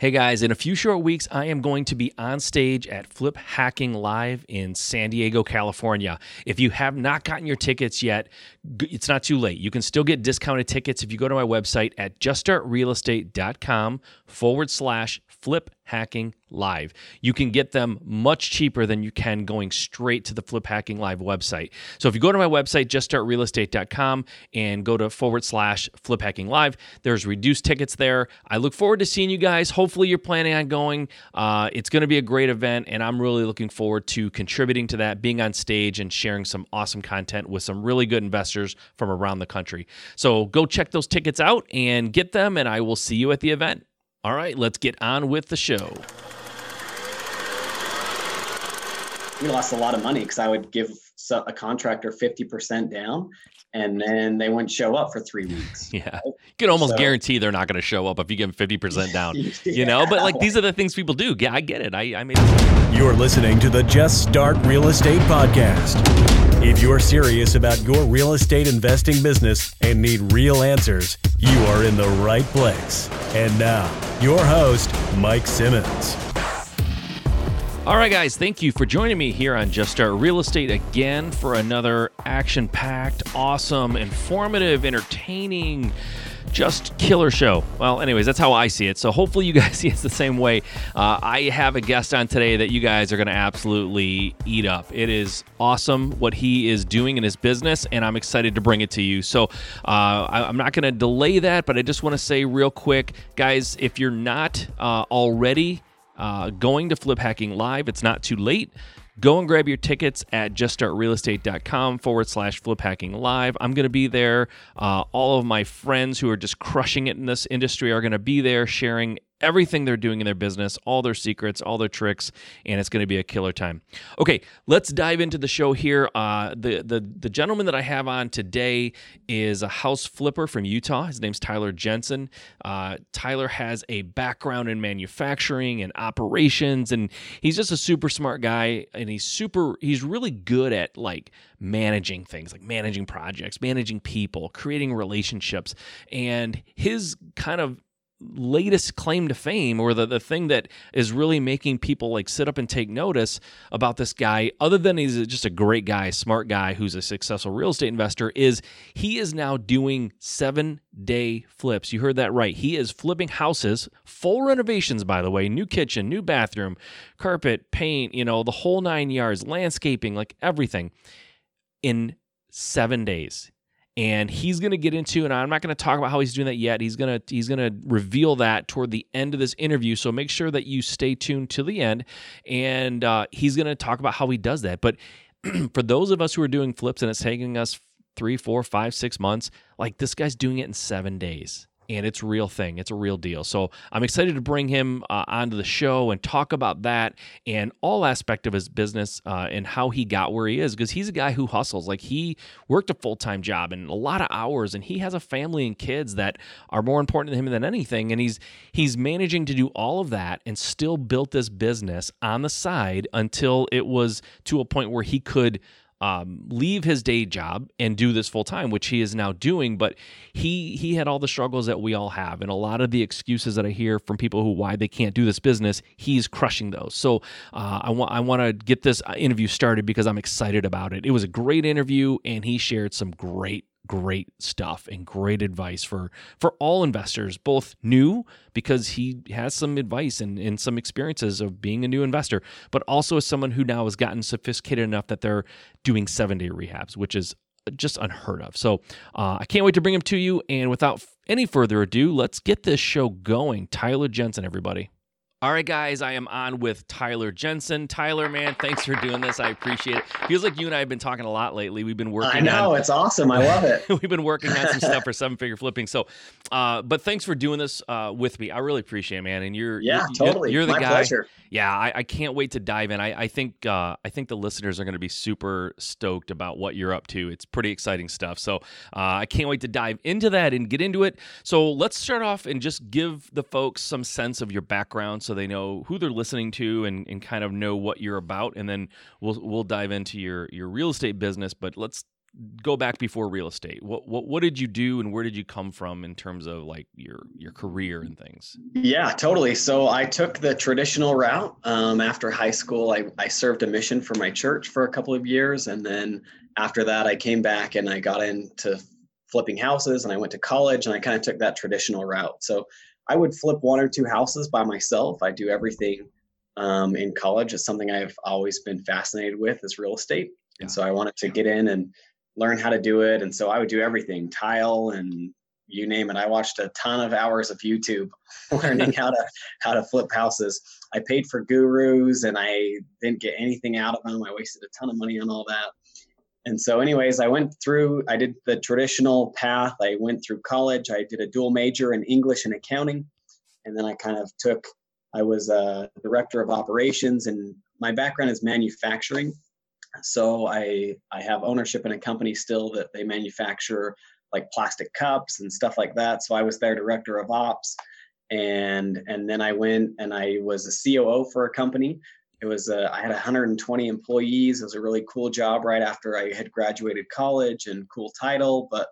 Hey guys, in a few short weeks, I am going to be on stage at Flip Hacking Live in San Diego, California. If you have not gotten your tickets yet, it's not too late. You can still get discounted tickets if you go to my website at juststartrealestate.com forward slash flip hacking live. You can get them much cheaper than you can going straight to the Flip Hacking Live website. So if you go to my website, juststartrealestate.com and go to forward slash flip hacking live, there's reduced tickets there. I look forward to seeing you guys. Hopefully you're planning on going. Uh, it's going to be a great event, and I'm really looking forward to contributing to that, being on stage and sharing some awesome content with some really good investors from around the country. So go check those tickets out and get them, and I will see you at the event. All right, let's get on with the show. We lost a lot of money because I would give a contractor 50% down and then they wouldn't show up for three weeks. Yeah. Right? You can almost so, guarantee they're not going to show up if you give them 50% down, yeah. you know? But like these are the things people do. Yeah, I get it. I, I made You're listening to the Just Start Real Estate Podcast. If you're serious about your real estate investing business and need real answers, you are in the right place. And now, your host, Mike Simmons. All right, guys, thank you for joining me here on Just Start Real Estate again for another action packed, awesome, informative, entertaining, just killer show. Well, anyways, that's how I see it. So hopefully you guys see it the same way. Uh, I have a guest on today that you guys are going to absolutely eat up. It is awesome what he is doing in his business, and I'm excited to bring it to you. So uh, I, am not going to delay that, but I just want to say real quick, guys, if you're not uh, already uh, going to Flip Hacking Live, it's not too late. Go and grab your tickets at juststartrealestate.com forward slash flip hacking live. I'm going to be there. Uh, all of my friends who are just crushing it in this industry are going to be there sharing everything they're doing in their business, all their secrets, all their tricks, and it's going to be a killer time. Okay, let's dive into the show here. Uh, the the the gentleman that I have on today is a house flipper from Utah. His name's Tyler Jensen. Uh, Tyler has a background in manufacturing and operations, and he's just a super smart guy, and he's super. He's really good at like managing things, like managing projects, managing people, creating relationships, and his kind of latest claim to fame or the, the thing that is really making people like sit up and take notice about this guy other than he's just a great guy smart guy who's a successful real estate investor is he is now doing seven day flips. You heard that right. He is flipping houses full renovations by the way new kitchen new bathroom carpet paint you know the whole nine yards landscaping like everything in seven days and he's going to get into and I'm not going to talk about how he's doing that yet. He's going to he's going to reveal that toward the end of this interview. So make sure that you stay tuned to the end, and uh, he's going to talk about how he does that. But for those of us who are doing flips and it's taking us three, four, five, six months, like this guy's doing it in seven days and it's a real thing. It's a real deal. So I'm excited to bring him uh, onto the show and talk about that and all aspect of his business uh, and how he got where he is because he's a guy who hustles. Like he worked a full time job and a lot of hours, and he has a family and kids that are more important to him than anything. And he's he's managing to do all of that and still built this business on the side until it was to a point where he could um, leave his day job and do this full time, which he is now doing. But he he had all the struggles that we all have, and a lot of the excuses that I hear from people who why they can't do this business. He's crushing those. So uh, I want I want to get this interview started because I'm excited about it. It was a great interview, and he shared some great great stuff and great advice for for all investors both new because he has some advice and, and some experiences of being a new investor but also as someone who now has gotten sophisticated enough that they're doing seven day rehabs which is just unheard of. So uh, i can't wait to bring him to you. And without any further ado let's get this show going. Tyler jensen everybody all right, guys, I am on with Tyler Jensen. Tyler, man, thanks for doing this. I appreciate it. Feels like you and I have been talking a lot lately. We've been working. I know on, it's awesome. I love it. we've been working on some stuff for seven figure flipping. So, uh, but thanks for doing this uh, with me. I really appreciate it, man. And you're yeah, you're, totally. You're the My guy. Pleasure. Yeah, I, I, can't wait to dive in. I, I think uh, I think the listeners are going to be super stoked about what you're up to. It's pretty exciting stuff. So uh, I can't wait to dive into that and get into it. So let's start off and just give the folks some sense of your background so they know who they're listening to and, and kind of know what you're about, and then we'll we'll dive into your your real estate business. But let's go back before real estate. What what what did you do and where did you come from in terms of like your your career and things? Yeah, totally. So I took the traditional route. Um, after high school, I, I served a mission for my church for a couple of years. And then after that, I came back and I got into flipping houses and I went to college and I kind of took that traditional route. So I would flip one or two houses by myself. I do everything um, in college. It's something I've always been fascinated with is real estate. Yeah. And so I wanted to get in and learn how to do it. And so I would do everything, tile and you name it. I watched a ton of hours of YouTube learning how to how to flip houses. I paid for gurus and I didn't get anything out of them. I wasted a ton of money on all that. And so, anyways, I went through, I did the traditional path. I went through college. I did a dual major in English and accounting. And then I kind of took, I was a director of operations, and my background is manufacturing. So I I have ownership in a company still that they manufacture like plastic cups and stuff like that. So I was their director of ops, and and then I went and I was a COO for a company. It was a, I had 120 employees. It was a really cool job right after I had graduated college and cool title, but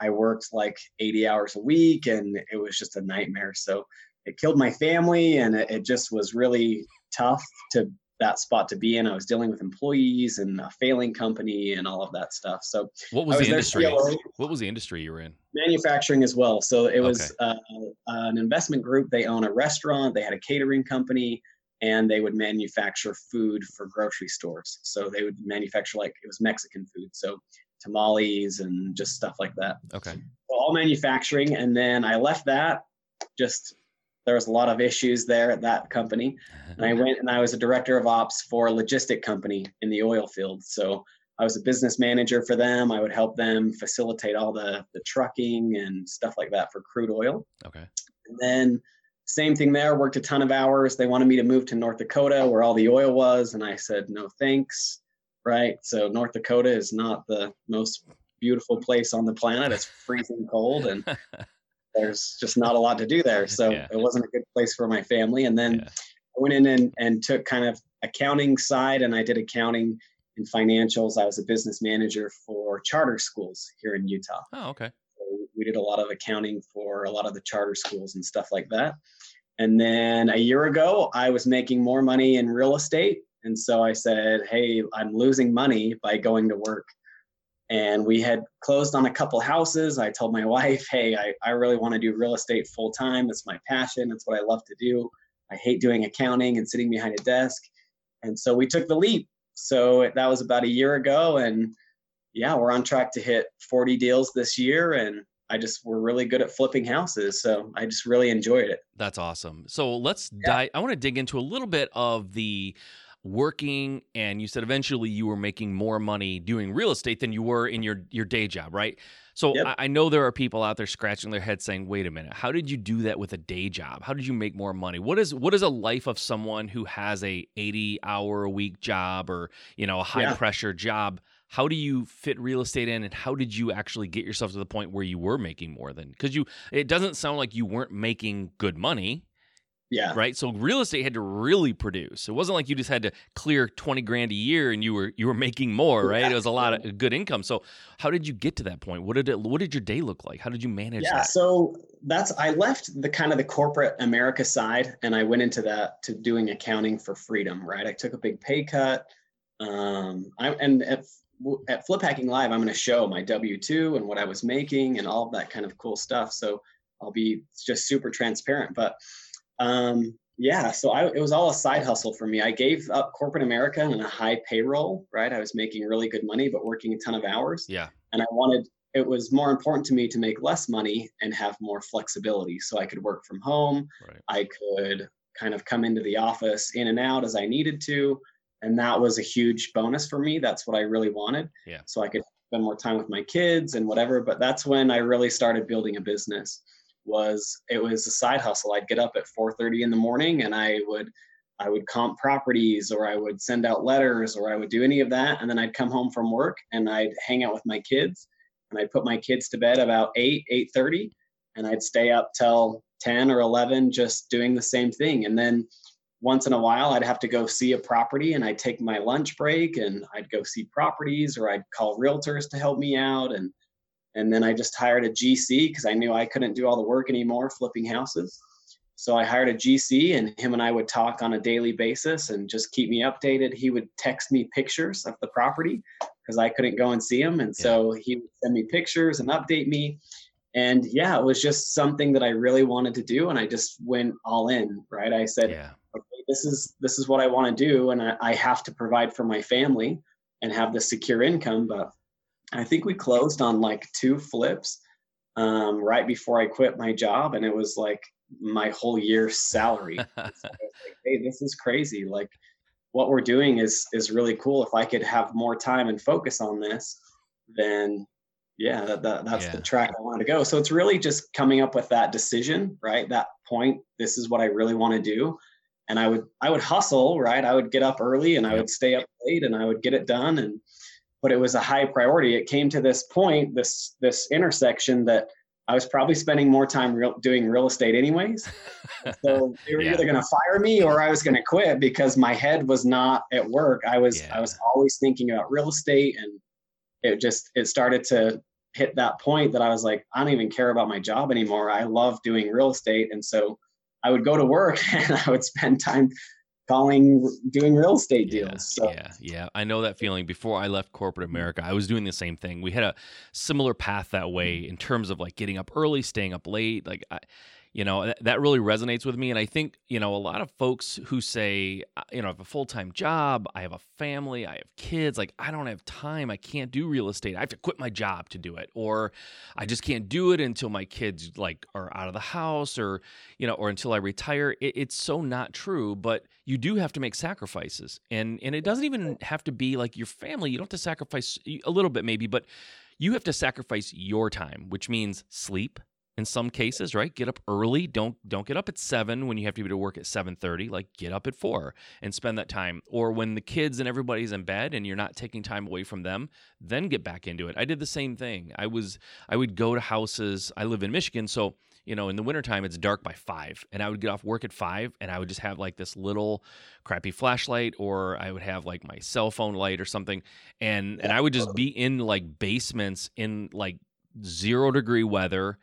I worked like 80 hours a week and it was just a nightmare. So it killed my family and it, it just was really tough to that spot to be in. I was dealing with employees and a failing company and all of that stuff. So what was, was the industry? CLO, what was the industry you were in? Manufacturing as well. So it was okay. uh, an investment group. They own a restaurant. They had a catering company and they would manufacture food for grocery stores. So they would manufacture like it was Mexican food. So tamales and just stuff like that. Okay. So all manufacturing. And then I left that just there was a lot of issues there at that company. And I went and I was a director of ops for a logistic company in the oil field. So I was a business manager for them. I would help them facilitate all the, the trucking and stuff like that for crude oil. Okay. And then same thing there, worked a ton of hours. They wanted me to move to North Dakota where all the oil was. And I said, no, thanks. Right. So North Dakota is not the most beautiful place on the planet. It's freezing cold and there's just not a lot to do there. So yeah. it wasn't a good place for my family. And then yeah. I went in and, and took kind of accounting side and I did accounting and financials. I was a business manager for charter schools here in Utah. Oh, okay. So we did a lot of accounting for a lot of the charter schools and stuff like that. And then a year ago, I was making more money in real estate. And so I said, Hey, I'm losing money by going to work and we had closed on a couple houses. I told my wife, hey, I, I really want to do real estate full time. It's my passion. It's what I love to do. I hate doing accounting and sitting behind a desk. And so we took the leap. So that was about a year ago. And yeah, we're on track to hit 40 deals this year. And I just, we're really good at flipping houses. So I just really enjoyed it. That's awesome. So let's yeah. dive, I want to dig into a little bit of the, working and you said eventually you were making more money doing real estate than you were in your your day job right so yep. I, I, know there are people out there scratching their head saying wait a minute how did you do that with a day job how did you make more money what is what is a life of someone who has a 80 hour a week job or you know a high yeah. pressure job how do you fit real estate in and how did you actually get yourself to the point where you were making more than because you it doesn't sound like you weren't making good money yeah. Right. So real estate had to really produce. It wasn't like you just had to clear 20 grand a year and you were you were making more, right? Yeah. It was a lot of good income. So how did you get to that point? What did it what did your day look like? How did you manage yeah, that? So that's I left the kind of the corporate America side and I went into that to doing accounting for freedom, right? I took a big pay cut. Um I and at, at Flip Hacking Live, I'm going to show my W 2 and what I was making and all that kind of cool stuff. So I'll be just super transparent. But um, yeah, so I, it was all a side hustle for me. I gave up corporate America and a high payroll, right? I was making really good money, but working a ton of hours. Yeah. And I wanted, it was more important to me to make less money and have more flexibility. So I could work from home. Right. I could kind of come into the office in and out as I needed to. And that was a huge bonus for me. That's what I really wanted. Yeah. So I could spend more time with my kids and whatever. But that's when I really started building a business was it was a side hustle. I'd get up at 4:30 in the morning and I would I would comp properties or I would send out letters or I would do any of that and then I'd come home from work and I'd hang out with my kids and I'd put my kids to bed about 8 8:30 and I'd stay up till 10 or 11 just doing the same thing and then once in a while I'd have to go see a property and I'd take my lunch break and I'd go see properties or I'd call realtors to help me out and and then I just hired a GC because I knew I couldn't do all the work anymore flipping houses. So I hired a GC and him and I would talk on a daily basis and just keep me updated. He would text me pictures of the property because I couldn't go and see him. And so he would send me pictures and update me. And yeah, it was just something that I really wanted to do. And I just went all in, right? I said, yeah. This is this is what I want to do. And I, I have to provide for my family and have the secure income. But I think we closed on like two flips um, right before I quit my job. And it was like my whole year's salary. so like, hey, this is crazy. Like what we're doing is is really cool. If I could have more time and focus on this, then yeah, that, that that's yeah. the track I want to go. So it's really just coming up with that decision, right? That point. This is what I really want to do. And I would I would hustle, right? I would get up early and I would stay up late and I would get it done. And but it was a high priority. It came to this point, this this intersection that I was probably spending more time real, doing real estate anyways. so they were yeah. either going to fire me or I was going to quit because my head was not at work. I was yeah. I was always thinking about real estate and it just it started to hit that point that I was like I don't even care about my job anymore. I love doing real estate and so I would go to work and I would spend time calling doing real estate deals. Yeah, so. yeah, yeah. I know that feeling. Before I left corporate mm-hmm. America, I was doing the same thing. We had a similar path that way in terms of like getting up early, staying up late. Like I, you know that really resonates with me and i think you know a lot of folks who say uh, you know i have a full-time job i have a family i have kids like i don't have time i can't do real estate i have to quit my job to do it or i just can't do it until my kids like are out of the house or you know or until i retire it, it's so not true but you do have to make sacrifices and and it doesn't even have to be like your family you don't have to sacrifice a little bit maybe but you have to sacrifice your time which means sleep in some cases right get up early don't don't get up at 7 when you have to be to work at 7:30 like get up at 4 and spend that time. Or when the kids and everybody's in bed and you're not taking time away from them then get back into it. I did the same thing. I was i would go to houses. I live in michigan so you know in the wintertime it's dark by 5 and i would get off work at 5 and i would just have like this little crappy flashlight or i would have like my cell phone light or something and and i would just be in like basements in like 0 degree weather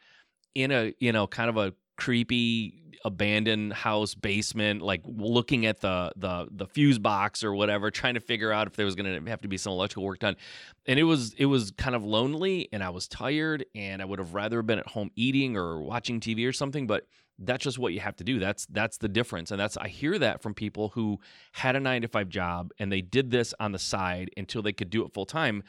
in a you know kind of a creepy abandoned house basement like looking at the the the fuse box or whatever trying to figure out if there was going to have to be some electrical work done. And it was it was kind of lonely and i was tired and i would have rather been at home eating or watching tv or something but that's just what you have to do. That's that's the difference. And that's i hear that from people who had a 9 to 5 job and they did this on the side until they could do it full time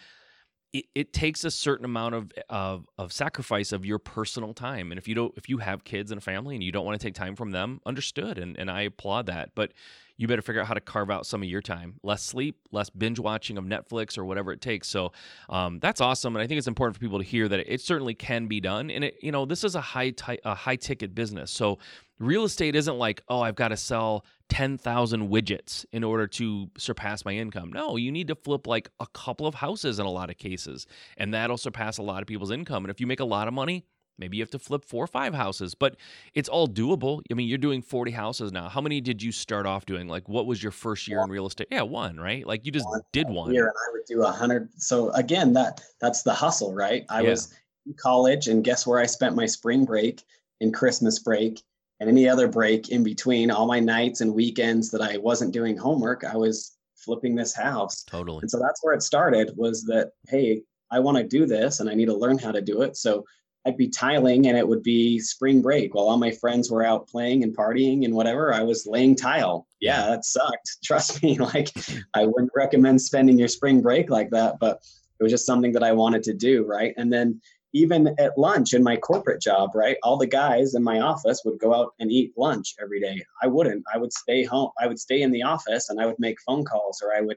it, it takes a certain amount of, of of sacrifice of your personal time and if you don't if you have kids and a family and you don't want to take time from them understood and, and i applaud that but you better figure out how to carve out some of your time less sleep less binge watching of netflix or whatever it takes so um, that's awesome and i think it's important for people to hear that it, certainly can be done and it you know this is a high t- a high ticket business so real estate isn't like oh i've got to sell 10,000 widgets in order to surpass my income. No, you need to flip like a couple of houses in a lot of cases, and that'll surpass a lot of people's income. And if you make a lot of money, maybe you have to flip four or five houses, but it's all doable. I mean, you're doing 40 houses now. How many did you start off doing? Like, what was your first year in real estate? Yeah, one, right? Like, you just one did one. Year, and I would do a hundred. So again, that that's the hustle, right? I yeah. was in college, and guess where I spent my spring break and Christmas break and any other break in between all my nights and weekends that I wasn't doing homework, I was flipping this house. Totally. And so that's where it started was that, hey, I want to do this and I need to learn how to do it. So I'd be tiling and it would be spring break while all my friends were out playing and partying and whatever. I was laying tile. Yeah, that sucked. Trust me. Like I wouldn't recommend spending your spring break like that, but it was just something that I wanted to do. Right. And then even at lunch in my corporate job, right? All the guys in my office would go out and eat lunch every day. I wouldn't. I would stay home. I would stay in the office and I would make phone calls or I would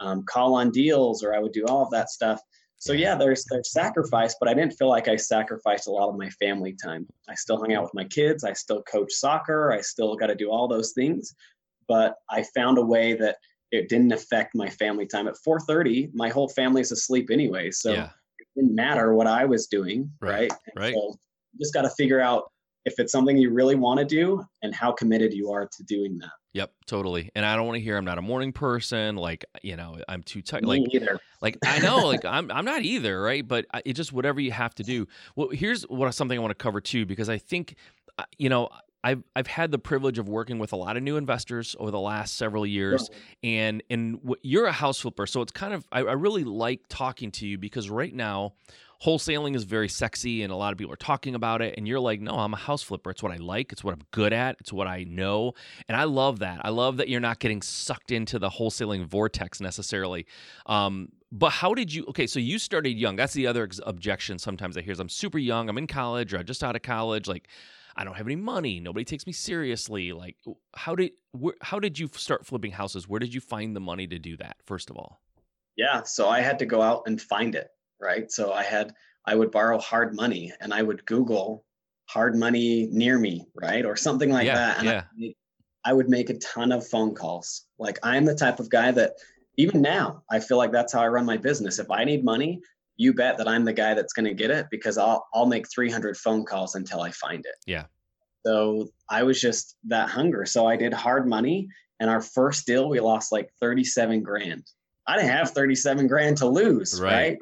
um, call on deals or I would do all of that stuff. So yeah, there's there's sacrifice, but I didn't feel like I sacrificed a lot of my family time. I still hung out with my kids. I still coach soccer. I still got to do all those things, but I found a way that it didn't affect my family time. At 4:30, my whole family's asleep anyway. So. Yeah didn't matter what I was doing, right? Right. right. So just got to figure out if it's something you really want to do and how committed you are to doing that. Yep, totally. And I don't want to hear I'm not a morning person. Like, you know, I'm too tired. Like, either. like I know, like I'm I'm not either, right? But I- it just whatever you have to do. Well, here's what something I want to cover too, because I think, uh, you know, I've I've had the privilege of working with a lot of new investors over the last several years, and and wh- you're a house flipper, so it's kind of I, I really like talking to you because right now. Wholesaling is very sexy and a lot of people are talking about it. And you're like, no, I'm a house flipper. It's what I like. It's what I'm good at. It's what I know. And I love that. I love that you're not getting sucked into the wholesaling vortex necessarily. Um, but how did you? Okay, so you started young. That's the other ex- objection sometimes I hear is I'm super young. I'm in college or I'm just out of college. Like, I don't have any money. Nobody takes me seriously. Like, how did where, how did you start flipping houses? Where did you find the money to do that? First of all, Yeah. So I had to go out and find it. Right. So I had, I would borrow hard money and I would Google hard money near me. Right. Or something like Yeah, that. And yeah. I, I would make a ton of phone calls. Like I'm the type of guy that even now, I feel like that's how I run my business. If I need money, you bet that I'm the guy that's going to get it because I'll I'll make 300 phone calls until I find it. Yeah. So I was just that hunger. So I did hard money, and our first deal we lost like 37 grand. I didn't have 37 grand to lose, Right. right?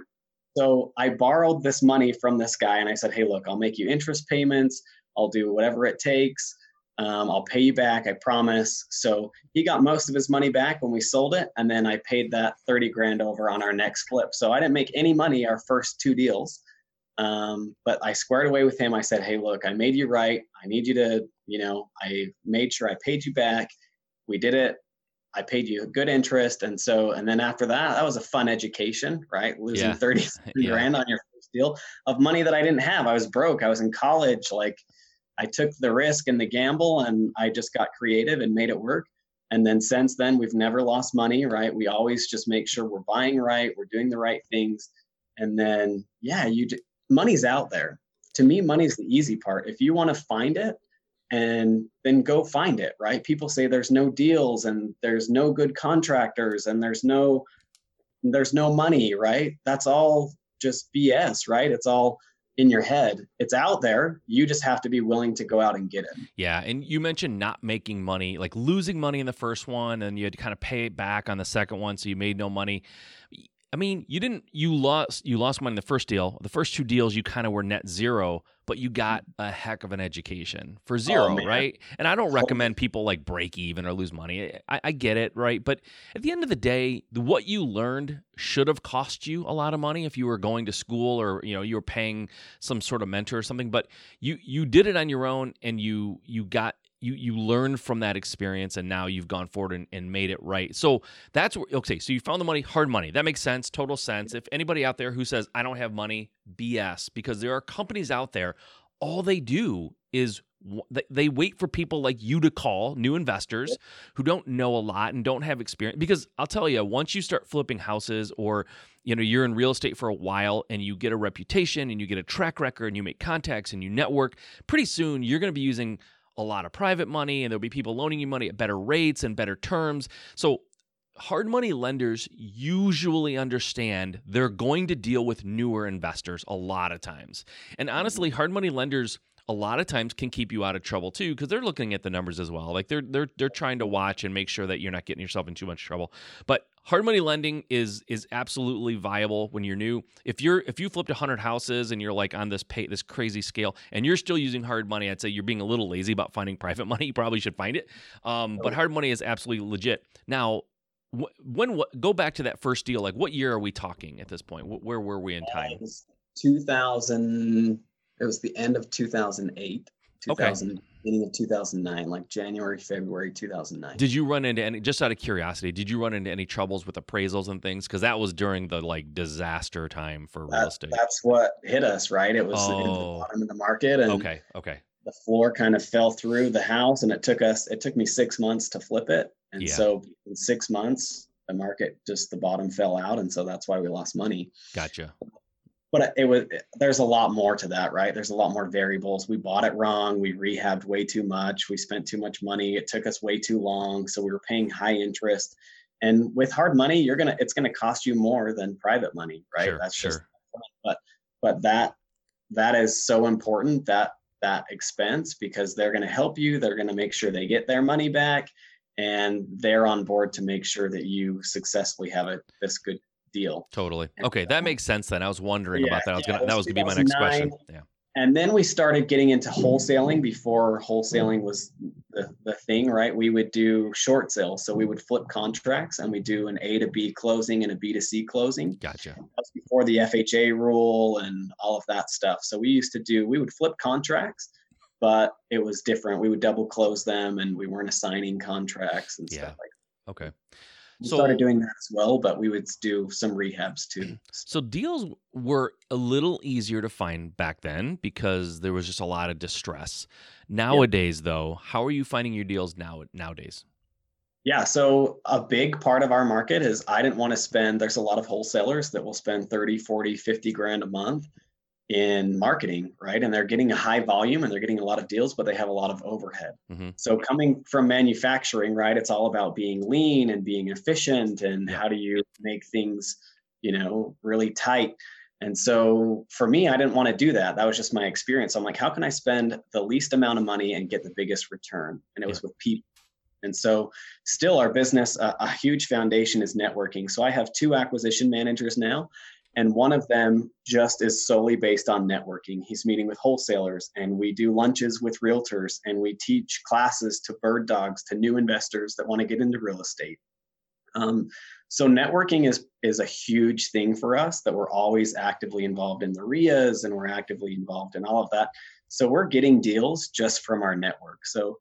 So I borrowed this money from this guy, and I said, "Hey, look, I'll make you interest payments. I'll do whatever it takes." Um, I'll pay you back, I promise. So he got most of his money back when we sold it, and then I paid that 30 grand over on our next flip. So I didn't make any money our first two deals. Um, but I squared away with him. I said, Hey, look, I made you right. I need you to, you know, I made sure I paid you back. We did it. I paid you good interest. And so, and then after that, that was a fun education, right? Losing Yeah. 30 Yeah. grand on your first deal of money that I didn't have. I was broke. I was in college. Like I took the risk and the gamble and I just got creative and made it work. And then since then, we've never lost money, right? We always just make sure we're buying right, we're doing the right things. And then, yeah, you j- money's out there. To me, money's the easy part. If you want to find it, and then go find it, right? People say there's no deals and there's no good contractors and there's no there's no money, right? That's all just BS, right? It's all in your head. It's out there. You just have to be willing to go out and get it. Yeah, and you mentioned not making money, like losing money in the first one, and you had to kind of pay it back on the second one, so you made no money. I mean, you didn't. You lost. You lost money in the first deal. The first two deals, you kind of were net zero, but you got a heck of an education for oh, zero, right? And I don't oh, recommend people like break even or lose money. I, I get it, right? But at the end of the day, what you learned should have cost you a lot of money if you were going to school or you know you were paying some sort of mentor or something. But you you did it on your own, and you you got you you learned from that experience and now you've gone forward and, and made it right. So that's where okay so you found the money hard money. That makes sense total sense. If anybody out there who says i don't have money bs because there are companies out there all they do is they wait for people like you to call new investors who don't know a lot and don't have experience because i'll tell you once you start flipping houses or you know you're in real estate for a while and you get a reputation and you get a track record and you make contacts and you network pretty soon you're going to be using a lot of private money and there'll be people loaning you money at better rates and better terms. So hard money lenders usually understand they're going to deal with newer investors a lot of times. And honestly hard money lenders a lot of times can keep you out of trouble too because they're looking at the numbers as well. Like they're they're they're trying to watch and make sure that you're not getting yourself in too much trouble. But hard money lending is is absolutely viable when you're new if you're if you flipped 100 houses and you're like on this pay this crazy scale and you're still using hard money i'd say you're being a little lazy about finding private money you probably should find it um, but hard money is absolutely legit now wh- when what go back to that first deal like what year are we talking at this point Wh- where were we in time It was 2000. It was the end of 2008. Okay. 2000, beginning of 2009, like January, February 2009. Did you run into any, just out of curiosity, did you run into any troubles with appraisals and things? Because that was during the like disaster time for real estate. that's what hit us, right? It was in the Oh. bottom of the market, and Okay, okay. the floor kind of fell through the house, and it took us. It took me six months to flip it, and Yeah. so in six months, the market just the bottom fell out, and so that's why we lost money. Gotcha. But it was there's a lot more to that, right? There's a lot more variables. We bought it wrong. We rehabbed way too much. We spent too much money. It took us way too long, so we were paying high interest. And with hard money, you're gonna it's gonna cost you more than private money, right? Sure, That's just sure. but but that that is so important that that expense because they're going to help you. They're going to make sure they get their money back and they're on board to make sure that you successfully have a this good deal. Totally. Okay, that makes sense then. I was wondering Yeah, about that. I was yeah, gonna it that was was gonna be my next question. Yeah. And then we started getting into wholesaling before wholesaling was the, the thing, right? We would do short sales. So we would flip contracts and we do an A to B closing and a B to C closing. Gotcha. That's before the FHA rule and all of that stuff. So we used to do, we would flip contracts, but it was different. We would double close them and we weren't assigning contracts and Yeah. stuff like that. Okay. We So- started doing that as well, but we would do some rehabs too. So deals were a little easier to find back then because there was just a lot of distress. Nowadays, though, how are you finding your deals now nowadays? Yeah, so a big part of our market is I didn't want to spend there's a lot of wholesalers that will spend 30, 40, 50 grand a month in marketing, right? And they're getting a high volume and they're getting a lot of deals, but they have a lot of overhead. Mhm. So coming from manufacturing, right, it's all about being lean and being efficient and Yeah. how do you make things, you know, really tight. And so for me, I didn't want to do that. That was just my experience. I'm like, how can I spend the least amount of money and get the biggest return? And it was with people. And so, still, our business, uh, a huge foundation is networking. So, I have two acquisition managers now, and one of them just is solely based on networking. He's meeting with wholesalers, and we do lunches with realtors, and we teach classes to bird dogs to new investors that want to get into real estate. Um, so networking is is a huge thing for us that we're always actively involved in the REIAs and we're actively involved in all of that. So we're getting deals just from our network. So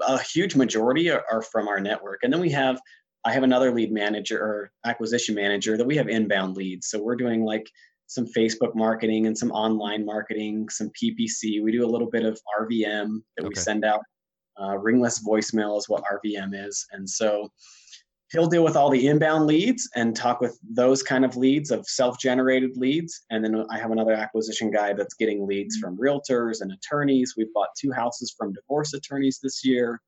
a huge majority are, are from our network. And then we have I have another lead manager or acquisition manager that we have inbound leads. So we're doing like some Facebook marketing and some online marketing, some PPC. We do a little bit of RVM that we send out. Uh, ringless voicemail is what RVM is. And so he'll deal with all the inbound leads and talk with those kind of leads of self-generated leads and then i have another acquisition guy that's getting leads from realtors and attorneys we've bought two houses from divorce attorneys this year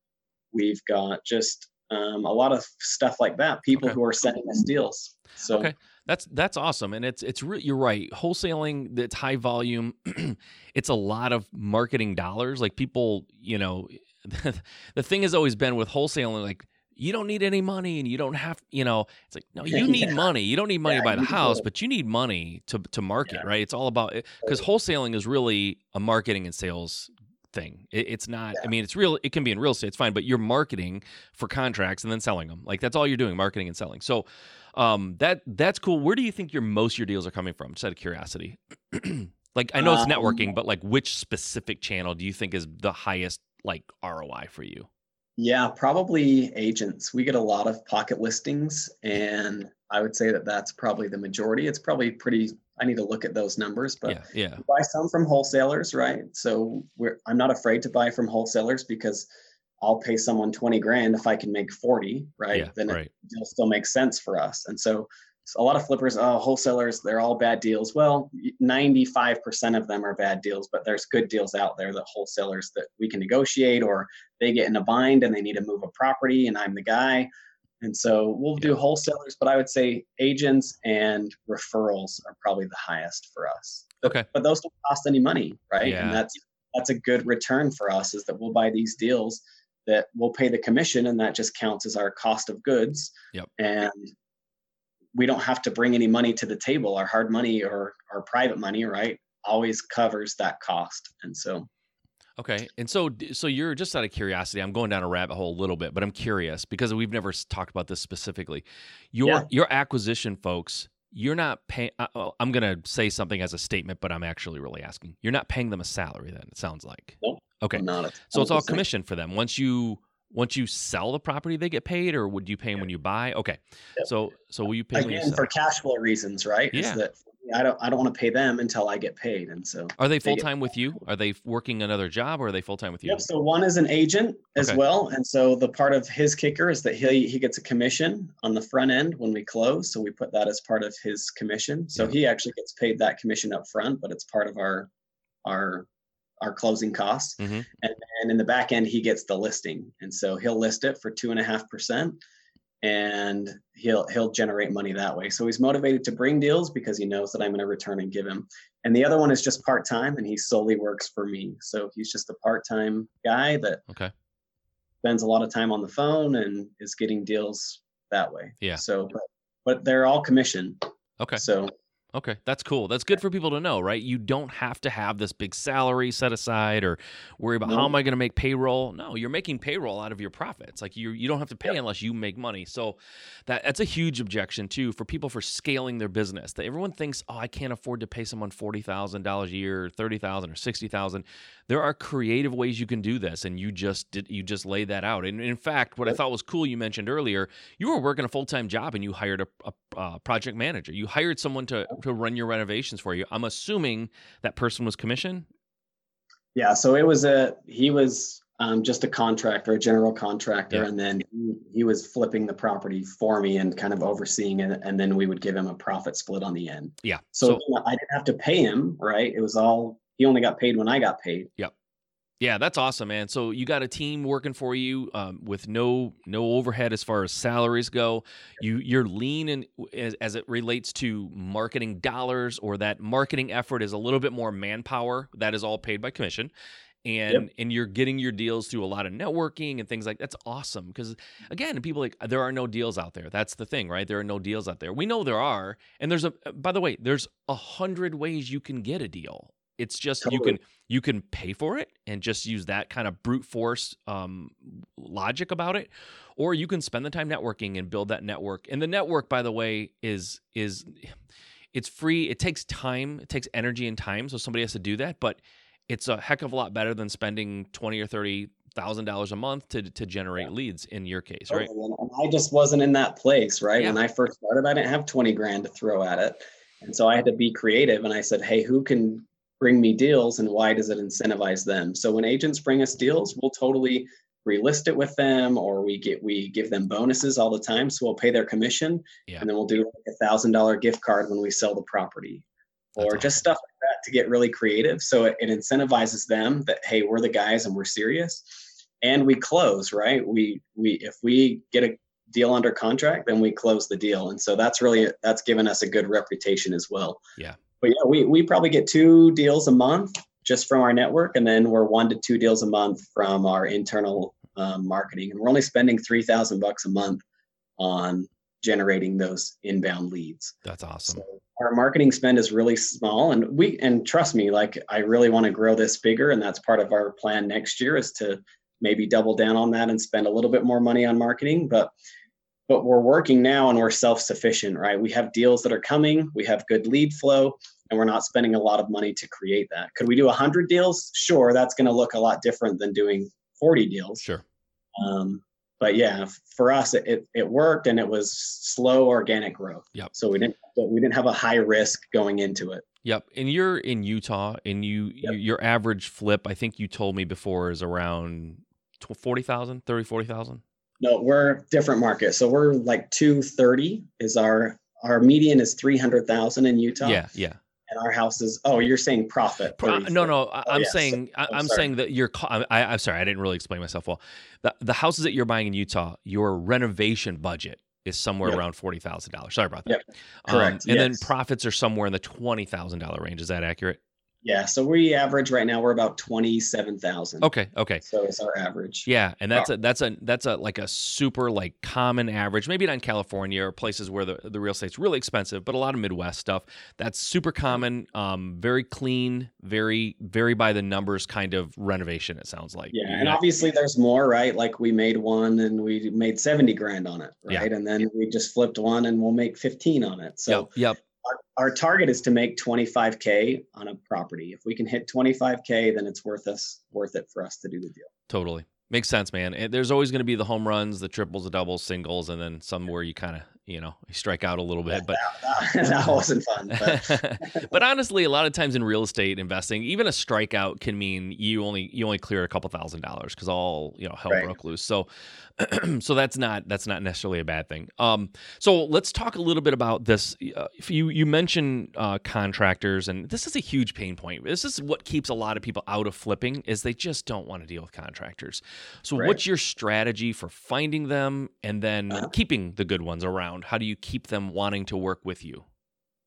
we've got just um, a lot of stuff like that people Okay. who are sending us deals so Okay. That's that's awesome, and it's it's re- you're right. Wholesaling, that's high volume. it's a lot of marketing dollars. Like people, you know, the thing has always been with wholesaling, like you don't need any money, and you don't have, you know, it's like no, you need Yeah. money. You don't need money Yeah, to buy the house, but you need money to to market, Yeah. right? It's all about because wholesaling is really a marketing and sales thing. It, it's not. I mean, it's real. It can be in real estate. It's fine, but you're marketing for contracts and then selling them. Like that's all you're doing, marketing and selling. So, um, that that's cool. Where do you think your most of your deals are coming from? Just out of curiosity. like I know it's Um, networking, but like which specific channel do you think is the highest like ROI for you? Yeah probably agents we get a lot of pocket listings and i would say that that's probably the majority it's probably pretty i need to look at those numbers but yeah, yeah, buy some from wholesalers, right? So we're I'm not afraid to buy from wholesalers because I'll pay someone 20 grand if I can make 40, right? yeah. then right. it, it'll still make sense for us. And so a lot of flippers, oh, wholesalers, they're all bad deals. Well, 95% of them are bad deals, but there's good deals out there that wholesalers that we can negotiate or they get in a bind and they need to move a property and I'm the guy. And so we'll do wholesalers, but I would say agents and referrals are probably the highest for us. Okay. but those don't cost any money, right? Yeah. And that's that's a good return for us is that we'll buy these deals that we'll pay the commission and that just counts as our cost of goods. Yep. And we don't have to bring any money to the table. Our hard money or our private money, right, always covers that cost. And so Okay. And so so you're just out of curiosity. I'm going down a rabbit hole a little bit, but I'm curious because we've never talked about this specifically. Your Yeah. your acquisition folks, you're not paying uh, oh, I'm going to say something as a statement, but I'm actually really asking. You're not paying them a salary then, it sounds like. Nope. Okay. not So it's all commission for them. Once you once you sell the property, they get paid, or would you pay them when you buy? Okay. Yep. So so will you pay again for cash flow reasons, right? Yeah. Is that I don't I don't want to pay them until I get paid. And so Are they they full get- time with you? Are they working another job, or are they full time with you? Yep. So one is an agent as Okay. well, and so the part of his kicker is that he he gets a commission on the front end when we close. So we put that as part of his commission. So Yeah. he actually gets paid that commission up front, but it's part of our our our closing costs. Mhm. And and in the back end, he gets the listing, and so he'll list it for two and a half percent, and he'll he'll generate money that way. So he's motivated to bring deals because he knows that I'm going to return and give him. and the other one is just part time, and he solely works for me. So he's just a part time guy that Okay. spends a lot of time on the phone and is getting deals that way. Yeah. So, but, but they're all commission. Okay. So Okay, that's cool. That's good for people to know, right? You don't have to have this big salary set aside or worry about how am I going to make payroll. No, you're making payroll out of your profits. Like you, you don't have to pay Yep. unless you make money. So that that's a huge objection too for people for scaling their business. That everyone thinks, oh, I can't afford to pay someone forty thousand dollars a year, or thirty thousand, or sixty thousand. There are creative ways you can do this, and you just did you just laid that out. And in fact, what I thought was cool, you mentioned earlier, you were working a full time job and you hired a, a, uh project manager. You hired someone to to run your renovations for you. I'm assuming that person was commission. yeah, so it was a he was um, just a contractor, a general contractor, Yeah. and then he, he was flipping the property for me and kind of overseeing it, and then we would give him a profit split on the end. Yeah. So, So, I didn't have to pay him, right? It was all he only got paid when I got paid. Yeah, that's awesome, man. So you got a team working for you um, with no no overhead as far as salaries go. You you're lean in, as, as it relates to marketing dollars, or that marketing effort is a little bit more manpower. That is all paid by commission. And and you're getting your deals through a lot of networking and things like that's awesome because again people like there are no deals out there that's the thing right there are no deals out there we know there are and there's a by the way there's a hundred ways you can get a deal it's just you can you can pay for it and just use that kind of brute force um, logic about it or you can spend the time networking and build that network and the network by the way is is it's free it takes time it takes energy and time so somebody has to do that but it's a heck of a lot better than spending 20 or 30 thousand dollars a month to to generate leads in your case right Totally. And I just wasn't in that place, right? Yeah. When I first started, I didn't have 20 grand to throw at it. And so I had to be creative. And I said, hey, who can bring me deals and why does it incentivize them? So when agents bring us deals, we'll totally relist it with them or we get we give them bonuses all the time. So we'll pay their commission Yeah. and then we'll do like a thousand dollar gift card when we sell the property. That's Or just stuff like that to get really creative. So it, it incentivizes them that hey, we're the guys and we're serious and we close right we we if we get a deal under contract then we close the deal and so that's really that's given us a good reputation as well Yeah. But yeah we, we probably get two deals a month just from our network and then we're one to two deals a month from our internal um, marketing. And we're only spending 3000 bucks a month on generating those inbound leads. That's awesome. So our marketing spend is really small and we and trust me like i really want to grow this bigger and that's part of our plan next year is to maybe double down on that and spend a little bit more money on marketing. But but we're working now and we're self-sufficient right we have deals that are coming we have good lead flow and we're not spending a lot of money to create that could we do 100 deals sure that's going to look a lot different than doing 40 deals sure um, but yeah, for us, it, it, it worked and it was slow organic growth. Yep. So we didn't we didn't have a high risk going into it. Yep. And you're in Utah and you, Yep. you your average flip, I think you told me before is around tw- 40,000, 30, 40,000. No, we're different market. So we're like 230 is our our median is 300,000 in Utah. Yeah. Yeah. And our house is oh, you're saying profit. Pro- uh, no, no. Oh, I, Oh, I'm yeah, so- saying, I, oh, I'm saying that your, I, I'm sorry. I didn't really explain myself well. The, the houses that you're buying in Utah, your renovation budget is somewhere Yep. around $40,000. Sorry about that. Yep. Um, Correct, and then profits are somewhere in the $20,000 range. Is that accurate? Yeah. So we average right now we're about 27,000. Okay. Okay. So it's our average. Yeah, and that's a that's a that's a like a super like common average. Maybe not in California or places where the, the real estate's really expensive, but a lot of Midwest stuff. That's super common. Um, very clean, very very by the numbers kind of renovation. It sounds like. Yeah, You and obviously there's more, right? Like we made one and we made 70 grand on it, Yeah. right? And then we just flipped one and we'll make 15 on it. So yep, yep. Our, our target is to make 25k on a property. If we can hit 25k, then it's worth us worth it for us to do the deal. Totally. Makes sense, man. And there's always going to be the home runs, the triples, the doubles, singles, and then somewhere you kind of, you know, you strike out a little bit. But that, that- that wasn't fun. But but honestly, a lot of times in real estate investing, even a strikeout can mean you only you only clear a couple thousand dollars because all you know hell Right. broke loose. So so that's not that's not necessarily a bad thing. Um, so let's talk a little bit about this. Uh, if you you mentioned uh, contractors, and this is a huge pain point. This is what keeps a lot of people out of flipping is they just don't want to deal with contractors. So Right. what's your strategy for finding them and then Uh-huh. keeping the good ones around? How do you keep them wanting to work with you?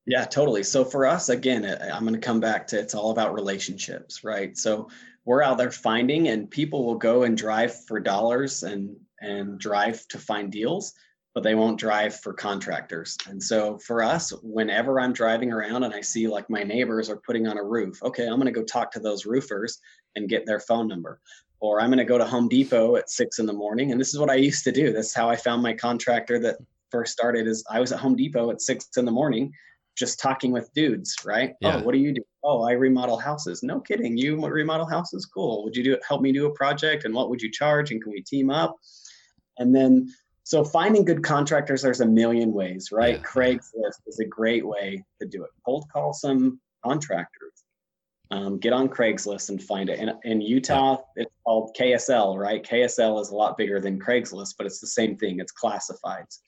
Yeah, totally. So for us, again, I'm going to come back to it's all about relationships, right? So we're out there finding, and people will go and drive for dollars and and drive to find deals, but they won't drive for contractors. And so for us, whenever I'm driving around and I see like my neighbors are putting on a roof, okay, I'm going to go talk to those roofers and get their phone number. Or I'm going to go to Home Depot at six in the morning. And this is what I used to do. This is how I found my contractor that first started is I was at Home Depot at six in the morning just talking with dudes, right? Oh, yeah. Oh, what do you do? Oh, I remodel houses. No kidding. You remodel houses? Cool. Would you do help me do a project? And what would you charge? And can we team up? And then, so finding good contractors, there's a million ways, right? Yeah. Craigslist is a great way to do it. Cold call some contractors. Um, get on Craigslist and find it. In, in Utah, yeah. it's called KSL, right? KSL is a lot bigger than Craigslist, but it's the same thing. It's classifieds.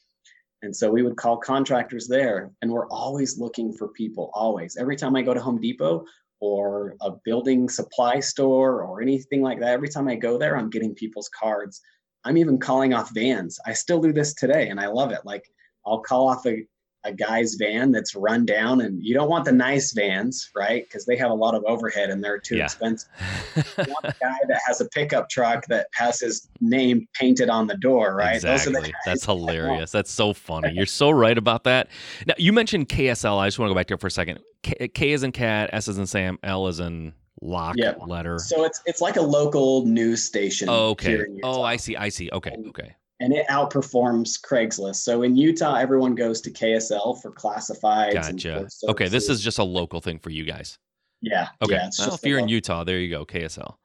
And so we would call contractors there, and we're always looking for people, always. Every time I go to Home Depot or a building supply store or anything like that, every time I go there, I'm getting people's cards. I'm even calling off vans. I still do this today, and I love it. Like I'll call off a, a guy's van that's run down and you don't want the nice vans right? Because they have a lot of overhead and they're too yeah. expensive. You want a guy that has a pickup truck that has his name painted on the door right? Exactly. that's hilarious. That's so funny. You're so right about that. Now you mentioned ksl i just want to go back there for a second. K, K is in cat s is in sam l is in lock yep. letter so it's it's like a local news station oh, okay oh i see i see okay okay and it outperforms Craigslist. So in Utah, everyone goes to KSL for classifieds. Gotcha. Okay, this is just a local thing for you guys. Yeah. Okay. Yeah, well, if you're in Utah, there you go, KSL.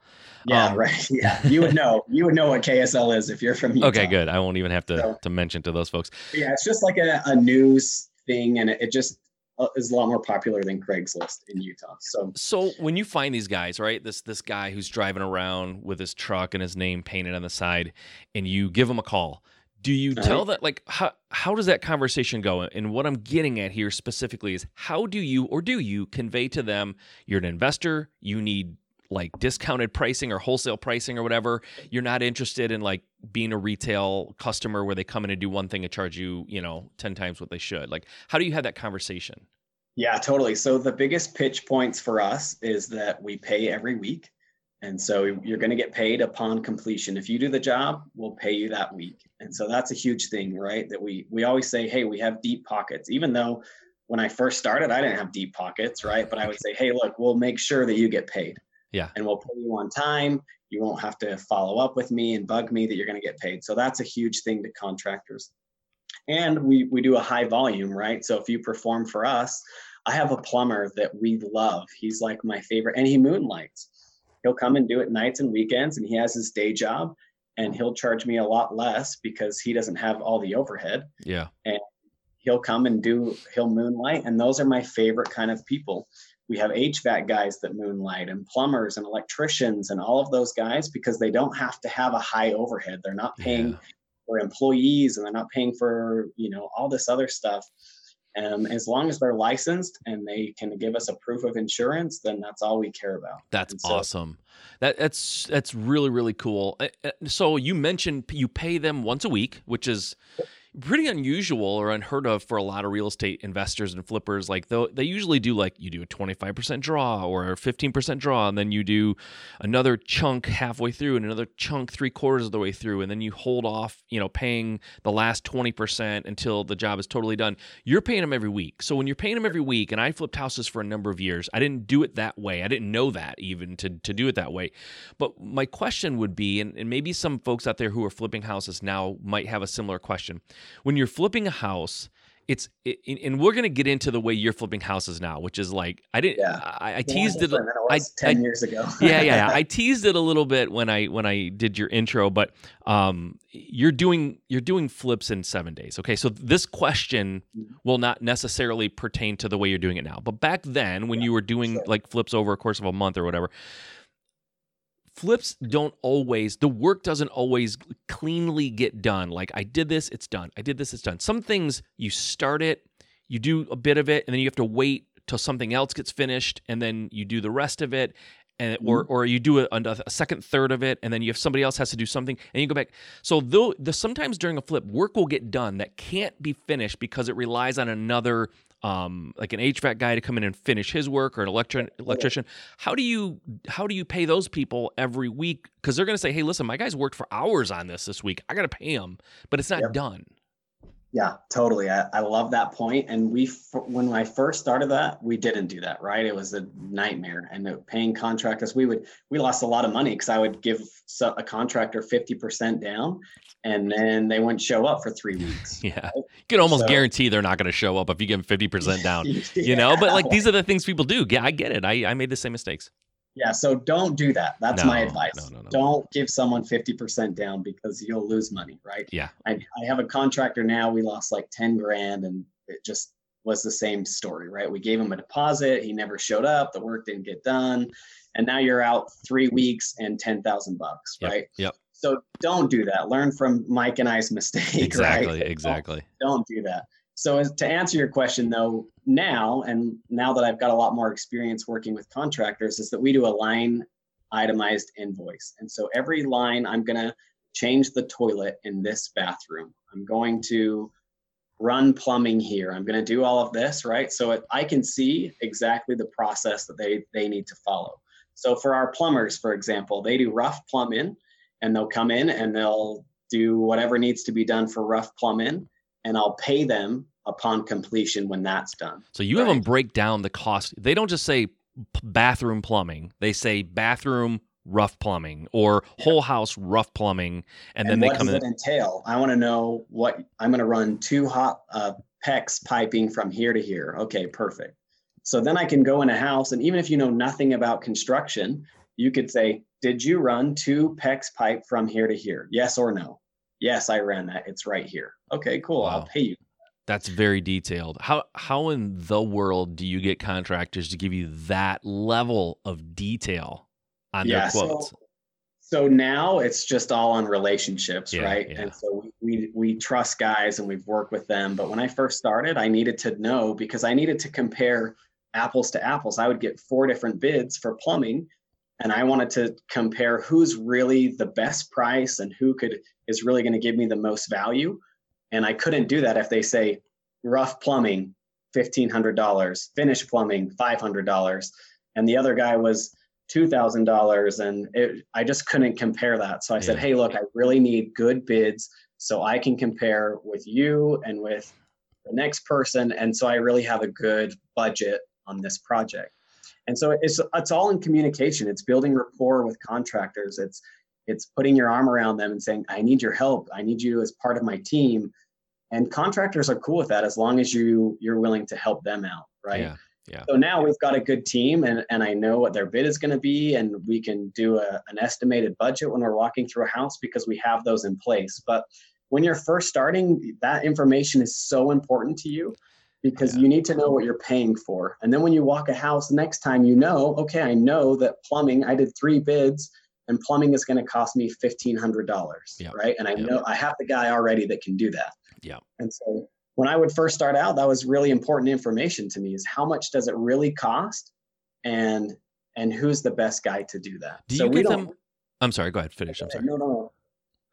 Yeah, um, right. Yeah, you would know. You would know what KSL is if you're from Utah. Okay, good. I won't even have to so, to mention to those folks. Yeah, it's just like a, a news thing, and it, it just is a lot more popular than Craigslist in Utah. So, so when you find these guys, right? This this guy who's driving around with his truck and his name painted on the side, and you give him a call. Do you uh-huh. tell that like how how does that conversation go? And what I'm getting at here specifically is how do you or do you convey to them you're an investor, you need like discounted pricing or wholesale pricing or whatever. You're not interested in like being a retail customer where they come in and do one thing and charge you, you know, 10 times what they should. Like, how do you have that conversation? Yeah, totally. So the biggest pitch points for us is that we pay every week. And so you're going to get paid upon completion. If you do the job, we'll pay you that week. And so that's a huge thing, right? That we we always say, hey, we have deep pockets, even though when I first started, I didn't have deep pockets, right? But I would say, hey, look, we'll make sure that you get paid. Yeah. And we'll pay you on time. You won't have to follow up with me and bug me that you're going to get paid. So that's a huge thing to contractors. And we we do a high volume, right? So if you perform for us, I have a plumber that we love. He's like my favorite, and he moonlights. He'll come and do it nights and weekends, and he has his day job, and he'll charge me a lot less because he doesn't have all the overhead. Yeah. And he'll come and do he'll moonlight, and those are my favorite kind of people we have HVAC guys that moonlight and plumbers and electricians and all of those guys because they don't have to have a high overhead. They're not paying yeah. for employees and they're not paying for, you know, all this other stuff. Um, as long as they're licensed and they can give us a proof of insurance, then that's all we care about. That's so, awesome. That that's that's really really cool. So you mentioned you pay them once a week, which is pretty unusual or unheard of for a lot of real estate investors and flippers. Like though they usually do like you do a 25% draw or a 15% draw, and then you do another chunk halfway through and another chunk three quarters of the way through, and then you hold off, you know, paying the last 20% until the job is totally done. You're paying them every week. So when you're paying them every week, and I flipped houses for a number of years, I didn't do it that way. I didn't know that even to, to do it that way. But my question would be, and, and maybe some folks out there who are flipping houses now might have a similar question when you're flipping a house, it's it, and we're gonna get into the way you're flipping houses now, which is like I didn't yeah. I, I teased it, it I, ten I, years ago. yeah, yeah, yeah. I teased it a little bit when I when I did your intro, but um, you're doing you're doing flips in seven days. Okay, so this question mm-hmm. will not necessarily pertain to the way you're doing it now, but back then when yeah, you were doing sure. like flips over a course of a month or whatever, flips don't always the work doesn't always cleanly get done. Like i did this it's done. I did this it's done. Some things you start it you do a bit of it and then you have to wait till something else gets finished and then you do the rest of it and or mm-hmm. or you do a, a, second third of it and then you have somebody else has to do something and you go back. So though the sometimes during a flip work will get done that can't be finished because it relies on another um, like an HVAC guy to come in and finish his work or an electri- electrician. How do you how do you pay those people every week? Because they're going to say, "Hey, listen, my guys worked for hours on this this week. I got to pay them, but it's not Yep. done." Yeah, totally. I, I love that point. And we, f- when I first started that, we didn't do that, right? It was a nightmare. And uh, paying contractors, we would, we lost a lot of money because I would give a contractor 50% down and then they wouldn't show up for three weeks. Yeah, you can almost So- guarantee they're not going to show up if you give them fifty percent down. You know, but like these are the things people do. Yeah, I get it. I, I made the same mistakes. Yeah, so don't do that. That's my advice. no, no, no. Don't give someone 50% down because you'll lose money, right? Yeah. I, I have a contractor now, we lost like 10 grand and it just was the same story, right? We gave him a deposit, he never showed up, the work didn't get done, and now you're out three weeks and 10,000 bucks, right? yep. So don't do that. Learn from Mike and I's mistake, Exactly. right? Exactly. don't do that. So as, to answer your question though, now and now that I've got a lot more experience working with contractors is that we do a line itemized invoice. And so every line I'm going to change the toilet in this bathroom. I'm going to run plumbing here. I'm going to do all of this, right? So it, I can see exactly the process that they they need to follow. So for our plumbers, for example, they do rough plumb in and they'll come in and they'll do whatever needs to be done for rough plumb in and I'll pay them upon completion when that's done. So you have them break down the cost. They don't just say bathroom plumbing. They say bathroom rough plumbing or whole house rough plumbing, and, then they what come does in. it entail? I want to know what I'm going to run two hot uh, PEX piping from here to here. Okay, perfect. So then I can go in a house, and even if you know nothing about construction, you could say, "Did you run two PEX pipe from here to here? Yes or no?" Yes, I ran that. It's right here. Okay, cool. Wow. I'll pay you. That's very detailed. How how in the world do you get contractors to give you that level of detail on their quotes? So, so now it's just all on relationships, Yeah, right? yeah. And so we, we we trust guys and we've worked with them. But when I first started, I needed to know because I needed to compare apples to apples. I would get four different bids for plumbing, and I wanted to compare who's really the best price and who could is really going to give me the most value. And I couldn't do that if they say rough plumbing, fifteen hundred dollars, finished plumbing, five hundred dollars, and the other guy was two thousand dollars, and it, I just couldn't compare that. So I said, "Hey, look, I really need good bids so I can compare with you and with the next person, and so I really have a good budget on this project." And so it's it's all in communication. It's building rapport with contractors. It's it's putting your arm around them and saying, "I need your help. I need you as part of my team." And contractors are cool with that as long as you you're willing to help them out, right? Yeah. Yeah. So now we've got a good team and, and I know what their bid is going to be and we can do a, an estimated budget when we're walking through a house because we have those in place. But when you're first starting, that information is so important to you because Yeah. you need to know what you're paying for. And then when you walk a house next time, you know, okay, I know that plumbing, I did three bids and plumbing is going to cost me $1,500, Yeah. right? And I Yeah. know I have the guy already that can do that. Yeah. And so when I would first start out, that was really important information to me is how much does it really cost and and who's the best guy to do that. Do so you we give them? I'm sorry. Go ahead. Finish. I'm sorry. no, no, no.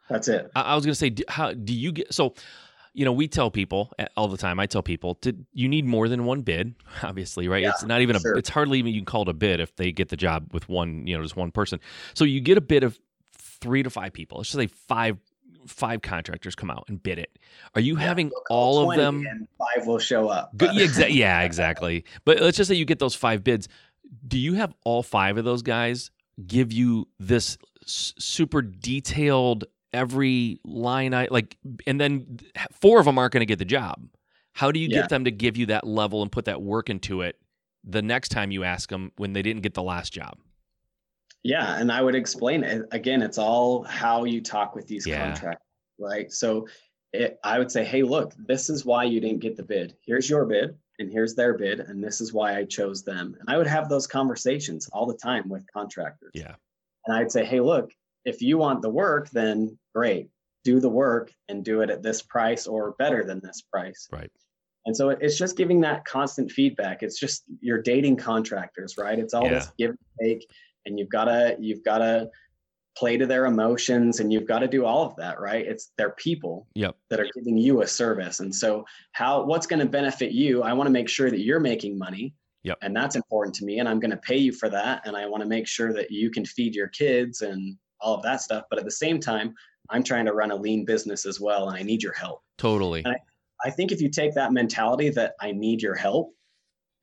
That's it. I, I was gonna say, do, how do you get? So, you know, we tell people all the time. I tell people to you need more than one bid. Obviously, right? Yeah, it's not even a. sure. It's hardly even you can call it a bid if they get the job with one. You know, just one person. So you get a bid of three to five people. Let's just say five five contractors come out and bid it. Are you having all of them? five will show up. But- yeah, exa- yeah, exactly. But let's just say you get those five bids. Do you have all five of those guys give you this super detailed every line I like, and then four of them aren't going to get the job? How do you Yeah. get them to give you that level and put that work into it the next time you ask them when they didn't get the last job? Yeah, and I would explain it again. It's all how you talk with these Yeah. contracts, right? So, it, I would say, hey, look, this is why you didn't get the bid. Here's your bid, and here's their bid, and this is why I chose them. And I would have those conversations all the time with contractors. Yeah. And I'd say, hey, look, if you want the work, then great, do the work and do it at this price or better than this price. Right. And so it's just giving that constant feedback. It's just you're dating contractors, right? It's all this give and take, and you've gotta you've gotta play to their emotions and you've got to do all of that right it's their people yep. that are giving you a service and so how what's going to benefit you i want to make sure that you're making money Yep. and that's important to me and i'm going to pay you for that and i want to make sure that you can feed your kids and all of that stuff but at the same time i'm trying to run a lean business as well and i need your help Totally. And I think if you take that mentality that I need your help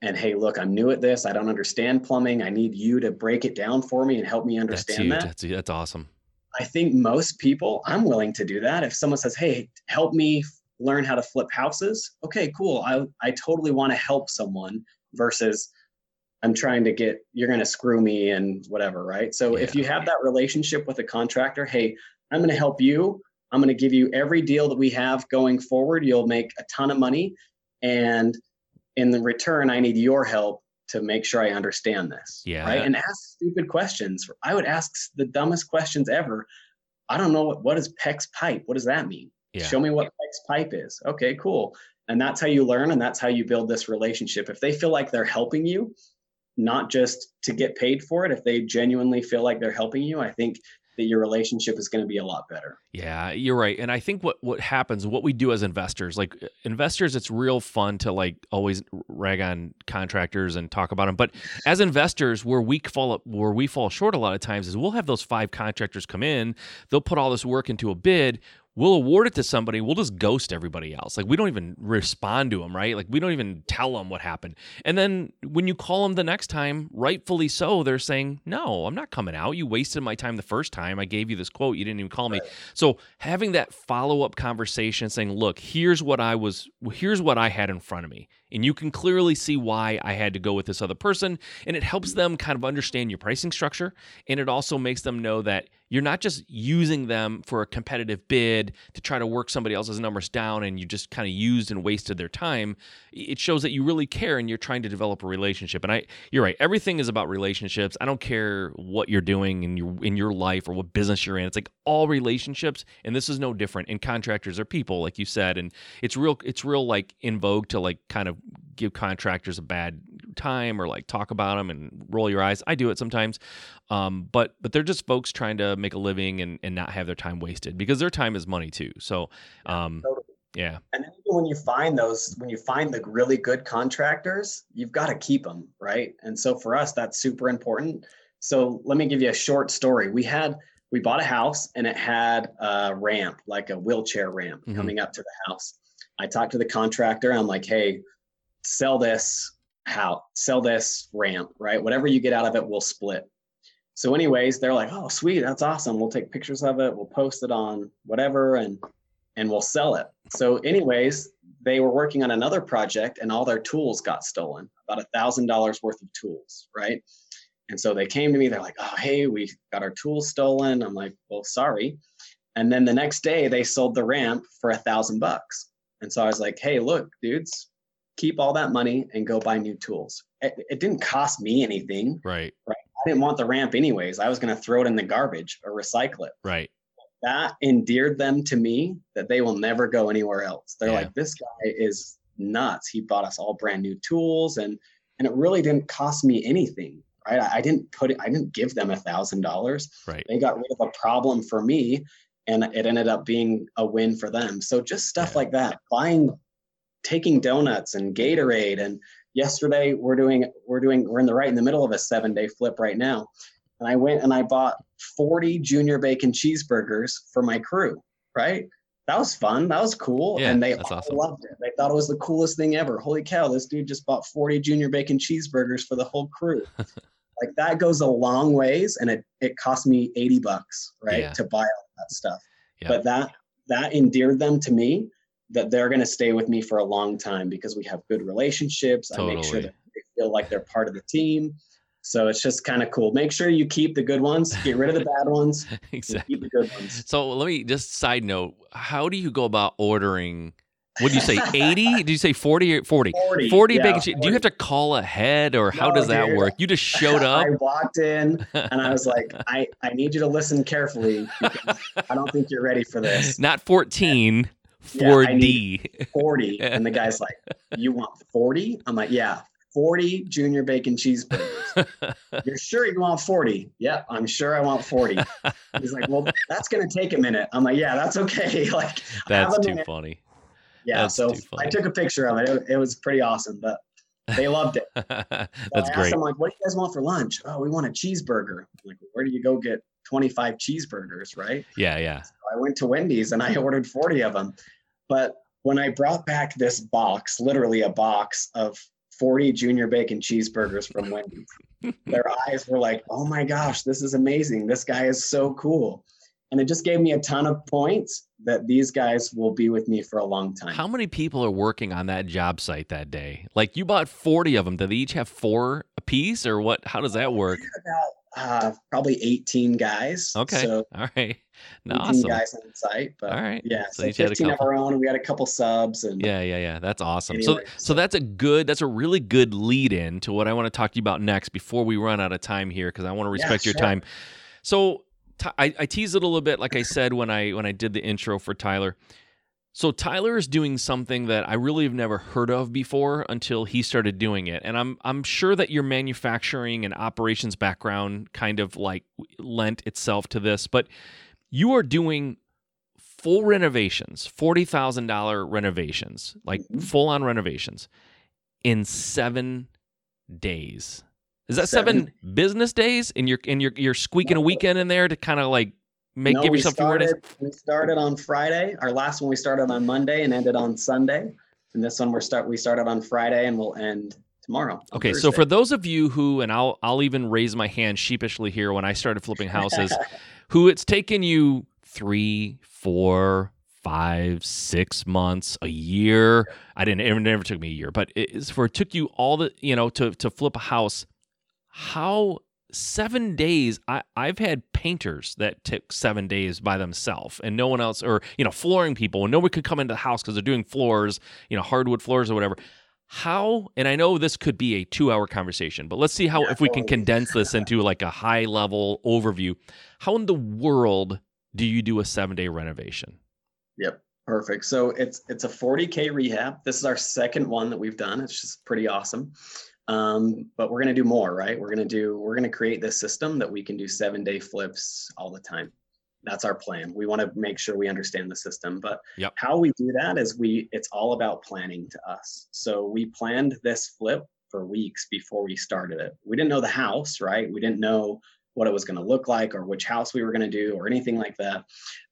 and hey, look, I'm new at this. I don't understand plumbing. I need you to break it down for me and help me understand huge. that. That's, that's awesome. I think most people, I'm willing to do that. If someone says, hey, help me learn how to flip houses, okay, cool. I, I totally want to help someone versus I'm trying to get, you're going to screw me and whatever, right? So if you have that relationship with a contractor, hey, I'm going to help you. I'm going to give you every deal that we have going forward. You'll make a ton of money. And in the return, I need your help to make sure I understand this. Yeah. Right. And ask stupid questions. I would ask the dumbest questions ever. I don't know what, what is PEX pipe? What does that mean? Yeah. Show me what PEX pipe is. Okay, cool. And that's how you learn and that's how you build this relationship. If they feel like they're helping you, not just to get paid for it, if they genuinely feel like they're helping you, I think that your relationship is going to be a lot better. Yeah, you're right. And I think what what happens, what we do as investors, like investors, it's real fun to like always rag on contractors and talk about them. But as investors, where we fall up, where we fall short a lot of times is we'll have those five contractors come in, they'll put all this work into a bid. We'll award it to somebody. We'll just ghost everybody else. Like we don't even respond to them, right? Like we don't even tell them what happened. And then when you call them the next time, rightfully so, they're saying, "No, I'm not coming out. You wasted my time the first time. I gave you this quote. You didn't even call me." So having that follow up conversation, saying, "Look, here's what I was. Here's what I had in front of me, and you can clearly see why I had to go with this other person," and it helps them kind of understand your pricing structure, and it also makes them know that you're not just using them for a competitive bid to try to work somebody else's numbers down, and you just kind of used and wasted their time. It shows that you really care and you're trying to develop a relationship. And I, you're right. Everything is about relationships. I don't care what you're doing in your in your life or what business you're in. It's like all relationships, and this is no different. And contractors are people, like you said, and it's real. It's real like in vogue to like kind of give contractors a bad time or like talk about them and roll your eyes. I do it sometimes, um, but but they're just folks trying to make a living and and not have their time wasted because their time is money too. So, um, Totally. yeah, And when you find those, when you find the really good contractors, you've got to keep them, right? And so for us, that's super important. So let me give you a short story. We had we bought a house and it had a ramp, like a wheelchair ramp Mhm. coming up to the house. I talked to the contractor. I'm like, hey, sell this how sell this ramp, right? Whatever you get out of it, we'll split. So, anyways, they're like, oh, sweet, that's awesome. We'll take pictures of it, we'll post it on whatever, and and we'll sell it. So, anyways, they were working on another project and all their tools got stolen, about a thousand dollars worth of tools, right? And so they came to me, they're like, oh, hey, we got our tools stolen. I'm like, well, sorry. And then the next day they sold the ramp for a thousand bucks. And so I was like, hey, look, dudes, keep all that money and go buy new tools. It, it didn't cost me anything. right, right. I didn't want the ramp anyways. I was going to throw it in the garbage or recycle it. right, That endeared them to me that they will never go anywhere else. They're Yeah. like, this guy is nuts. He bought us all brand new tools and and it really didn't cost me anything. Right. I, I didn't put it, I didn't give them a thousand dollars. right. They got rid of a problem for me and it ended up being a win for them. So just stuff Yeah. like that. Buying taking donuts and Gatorade and yesterday we're doing we're doing we're in the right in the middle of a seven day flip right now. And i went and i bought 40 junior bacon cheeseburgers for my crew right? That was fun that was cool Yeah, and they all awesome. loved it. They thought it was the coolest thing ever. Holy cow this dude just bought 40 junior bacon cheeseburgers for the whole crew. Like that goes a long ways and it it cost me 80 bucks right Yeah. to buy all that stuff. But that that endeared them to me that they're going to stay with me for a long time because we have good relationships. I make sure that they feel like they're part of the team. So it's just kind of cool. Make sure you keep the good ones, get rid of the bad ones, exactly. keep the good ones. So let me just side note: How do you go about ordering? What did you say? Eighty? Did you say forty or forty? 40. 40 yeah, bacon cheese. Do you have to call ahead or how No, does that dude. work? You just showed up. I walked in and I was like, I, I need you to listen carefully because I don't think you're ready for this. Not 14, Yeah, 4D. 40. And the guy's like, You want 40? I'm like, Yeah, 40 junior bacon cheeseburgers. You're sure you want 40? Yep, I'm sure I want 40. He's like, well, that's going to take a minute. I'm like, yeah, that's okay. like, that's too minute. funny. Yeah, that's so I took a picture of it. it. it. was pretty awesome, but they loved it. that's I great. I'm like, what do you guys want for lunch? Oh, we want a cheeseburger. I'm like, where do you go get 25 cheeseburgers, right? Yeah, yeah. So I went to Wendy's and I ordered 40 of them. But when I brought back this box, literally a box of 40 junior bacon cheeseburgers from Wendy's. Their eyes were like, oh my gosh, this is amazing. This guy is so cool. And it just gave me a ton of points that these guys will be with me for a long time. How many people are working on that job site that day? Like you bought 40 of them. Do they each have four a piece or what? How does that work? About uh, probably 18 guys. Okay. So All right. 18 awesome. guys on site. But All right. yeah, So so, each had a 15 of our own. We had a couple subs and Yeah, yeah, yeah. That's awesome. so, Anyway, so so- that's a good, that's a really good lead in to what I want to talk to you about next before we run out of time here because I want to Yeah, respect your sure. time. So, Ty- I, I teased it a little bit, like I said when I when I did the intro for Tyler. So Tyler is doing something that I really have never heard of before until he started doing it, and I'm I'm sure that your manufacturing and operations background kind of like lent itself to this, but you are doing full renovations, forty thousand dollar renovations, like Mhm. full on renovations, in seven days. Is that seven, Seven. business days? And you're and you're you're squeaking a weekend in there to kind of like make No, give we yourself few more days. started, we started on Friday. Our last one we started on Monday and ended on Sunday. And this one we're start we started on Friday and we'll end tomorrow. Okay, so for those of you who, and I'll I'll even raise my hand sheepishly here when I started flipping houses, who it's taken you three, four, five, six months, a year. I didn't. It never took me a year, but it's for it took you all the you know to to flip a house. How seven days? I I've had painters that took seven days by themselves, and no one else, or you know, flooring people, and nobody could come into the house because they're doing floors, you know, hardwood floors or whatever. How? And I know this could be a two-hour conversation, but let's see how Yeah, if we can condense this into like a high-level overview. How in the world do you do a seven-day renovation? Yep. Perfect. So it's it's a 40k rehab. This is our second one that we've done. It's just pretty awesome. Um, but we're gonna do more, right? We're gonna do we're gonna create this system that we can do seven day flips all the time. That's our plan. We want to make sure we understand the system. But Yep. how we do that is we it's all about planning to us. So we planned this flip for weeks before we started it. We didn't know the house, right? We didn't know what it was going to look like or which house we were going to do or anything like that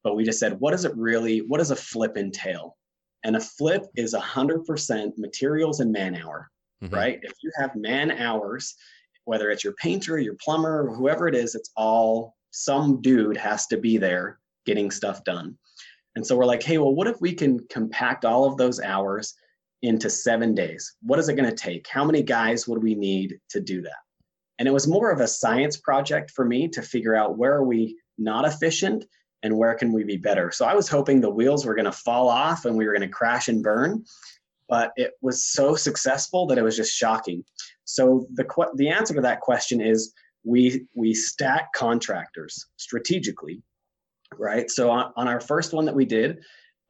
but we just said what does it really what does a flip entail and a flip is 100% materials and man hour Mhm. right? If you have man hours whether it's your painter your plumber whoever it is it's all some dude has to be there getting stuff done. And so we're like hey well what if we can compact all of those hours into seven days? What is it going to take? How many guys would we need to do that? And it was more of a science project for me to figure out where are we not efficient and where can we be better. So I was hoping the wheels were going to fall off and we were going to crash and burn, but it was so successful that it was just shocking. So the que- the answer to that question is we we stack contractors strategically, right? So on, on our first one that we did,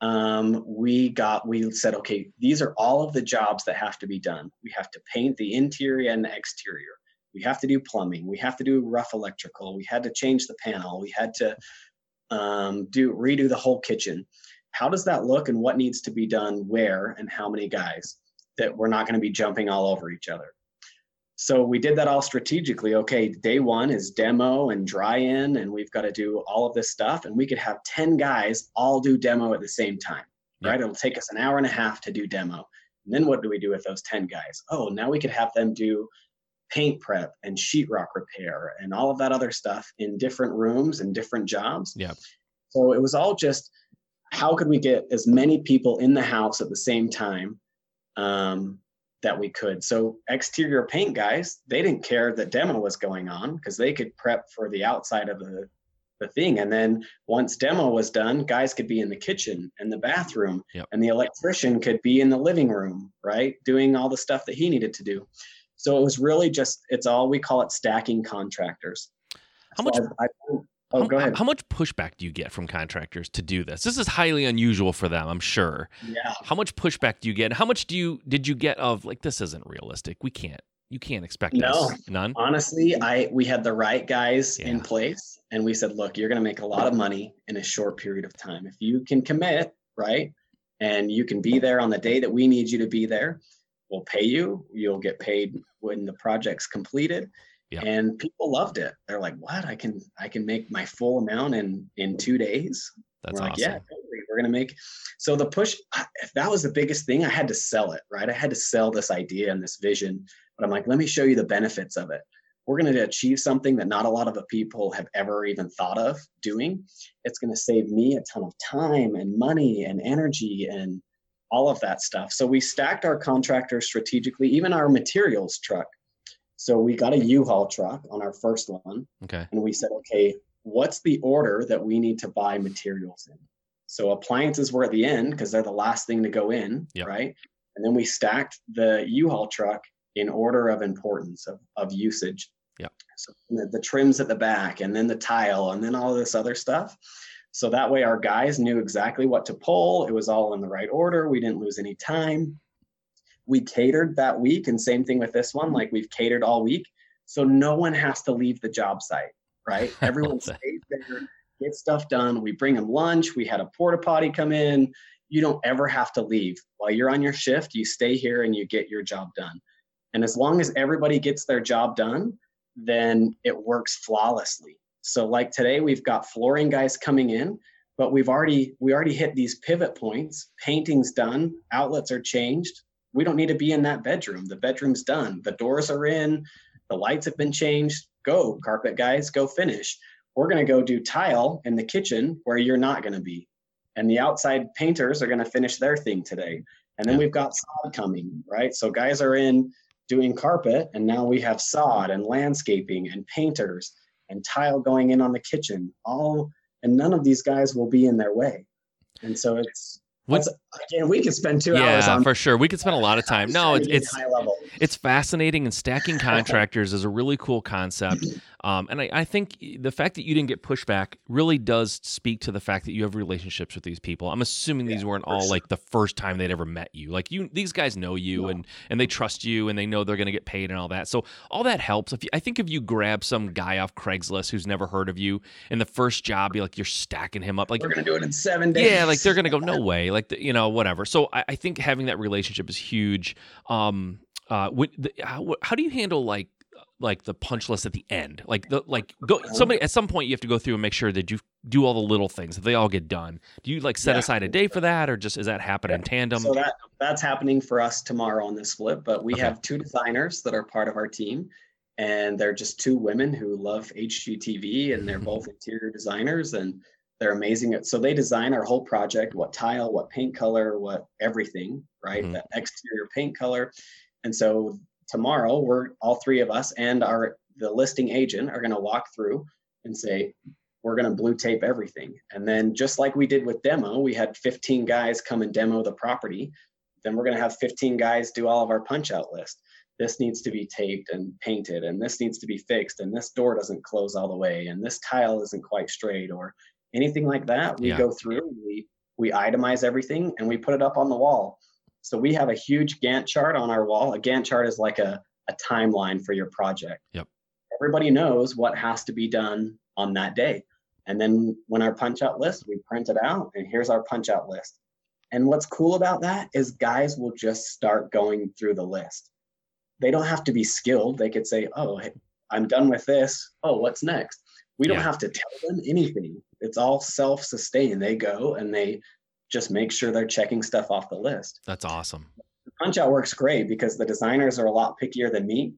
um, we got we said okay, these are all of the jobs that have to be done. We have to paint the interior and the exterior. We have to do plumbing. We have to do rough electrical. We had to change the panel. We had to um, do redo the whole kitchen. How does that look, and what needs to be done where, and how many guys? That we're not going to be jumping all over each other. So we did that all strategically. Okay, day one is demo and dry in, and we've got to do all of this stuff, and we could have ten guys all do demo at the same time. Yeah. Right? It'll take us an hour and a half to do demo. And then what do we do with those ten guys? Oh, now we could have them do paint prep and sheetrock repair and all of that other stuff in different rooms and different jobs. Yeah. So it was all just how could we get as many people in the house at the same time um, that we could. So exterior paint guys, they didn't care that demo was going on because they could prep for the outside of the the thing. And then once demo was done, guys could be in the kitchen and the bathroom, Yep. and the electrician could be in the living room, right, doing all the stuff that he needed to do. So it was really just it's all we call it stacking contractors. How So much- I, I, Oh, how, go ahead. How much pushback do you get from contractors to do this? This is highly unusual for them, I'm sure. Yeah. How much pushback do you get? How much do you did you get of like this isn't realistic? We can't. You can't expect No. this. None. Honestly, I we had the right guys in place and we said, look, you're going to make a lot of money in a short period of time. If you can commit, right? And you can be there on the day that we need you to be there, we'll pay you. You'll get paid when the project's completed. Yeah. And people loved it. They're like, "What? I can I can make my full amount in in 2 days?" That's we're like, awesome. yeah, totally. we're gonna make. So the push, I- that was the biggest thing. I had to sell it, right? I had to sell this idea and this vision. But I'm like, let me show you the benefits of it. We're gonna achieve something that not a lot of the people have ever even thought of doing. It's gonna save me a ton of time and money and energy and all of that stuff. So we stacked our contractors strategically, even our materials truck. So we got a U-Haul truck on our first one Okay. and we said, okay, what's the order that we need to buy materials in? So appliances were at the end because they're the last thing to go in, Yep. right? And then we stacked the U-Haul truck in order of importance of, of usage. Yeah. So the, the trims at the back, and then the tile, and then all this other stuff. So that way, our guys knew exactly what to pull. It was all in the right order. We didn't lose any time. We catered that week, and same thing with this one. Like we've catered all week, so no one has to leave the job site, right? Everyone stays there, get stuff done. We bring them lunch. We had a porta potty come in. You don't ever have to leave while you're on your shift. You stay here and you get your job done. And as long as everybody gets their job done, then it works flawlessly. So like today we've got flooring guys coming in, but we've already we already hit these pivot points. Painting's done, outlets are changed. We don't need to be in that bedroom. The bedroom's done. The doors are in, the lights have been changed. Go, carpet guys, go finish. We're going to go do tile in the kitchen where you're not going to be. And the outside painters are going to finish their thing today. And then Yeah. we've got sod coming, right? So guys are in doing carpet and now we have sod and landscaping and painters and tile going in on the kitchen all and none of these guys will be in their way and so it's What's- again we could spend two hours yeah, on for sure. We could spend a lot of time. No, it's it's high level it's fascinating and stacking contractors is a really cool concept um, and I, I think the fact that you didn't get pushback really does speak to the fact that you have relationships with these people i'm assuming these weren't all sure. like the first time they'd ever met you like you these guys know you No. and and they trust you and they know they're going to get paid and all that so all that helps if you, i think if you grab some guy off craigslist who's never heard of you in the first job you're like you're stacking him up like we're gonna do it in seven days yeah, like they're gonna go no way, like the, you know whatever. So I, I think having that relationship is huge. Um, uh, what, the, how, how do you handle like like the punch list at the end? Like the like go somebody at some point you have to go through and make sure that you do all the little things that they all get done. Do you like set Yeah. aside a day for that, or just is that happen in tandem? so that that's happening for us tomorrow on this flip but we Okay. have two designers that are part of our team and they're just two women who love hgtv and they're both interior designers and they're amazing at so they design our whole project what tile what paint color what everything right Mhm. the exterior paint color and so tomorrow we're all three of us and our the listing agent are going to walk through and say we're going to blue tape everything. And then just like we did with demo we had 15 guys come and demo the property. Then we're going to have 15 guys do all of our punch out list. This needs to be taped and painted and this needs to be fixed and this door doesn't close all the way and this tile isn't quite straight or anything like that. We Yeah. go through we we itemize everything and we put it up on the wall so we have a huge gantt chart on our wall a gantt chart is like a, a timeline for your project Yep. everybody knows what has to be done on that day and then when our punch out list we print it out and here's our punch out list and what's cool about that is guys will just start going through the list. They don't have to be skilled. They could say, "Oh, I'm done with this. Oh, what's next?" We don't have to tell them anything. It's all self-sustained. They go and they just make sure they're checking stuff off the list. That's awesome. Punch out works great because the designers are a lot pickier than me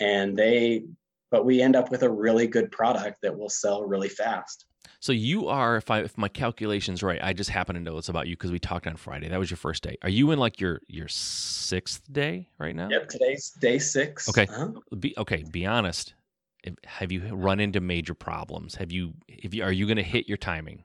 and they but we end up with a really good product that will sell really fast. So you are, if I if my calculations right, I just happen to know this about you because we talked on Friday. That was your first day. Are you in like your your sixth day right now? Yep, today's day 6. Okay. Uh-huh. Be, okay, be honest. Have you run into major problems? Have you? If you are you going to hit your timing?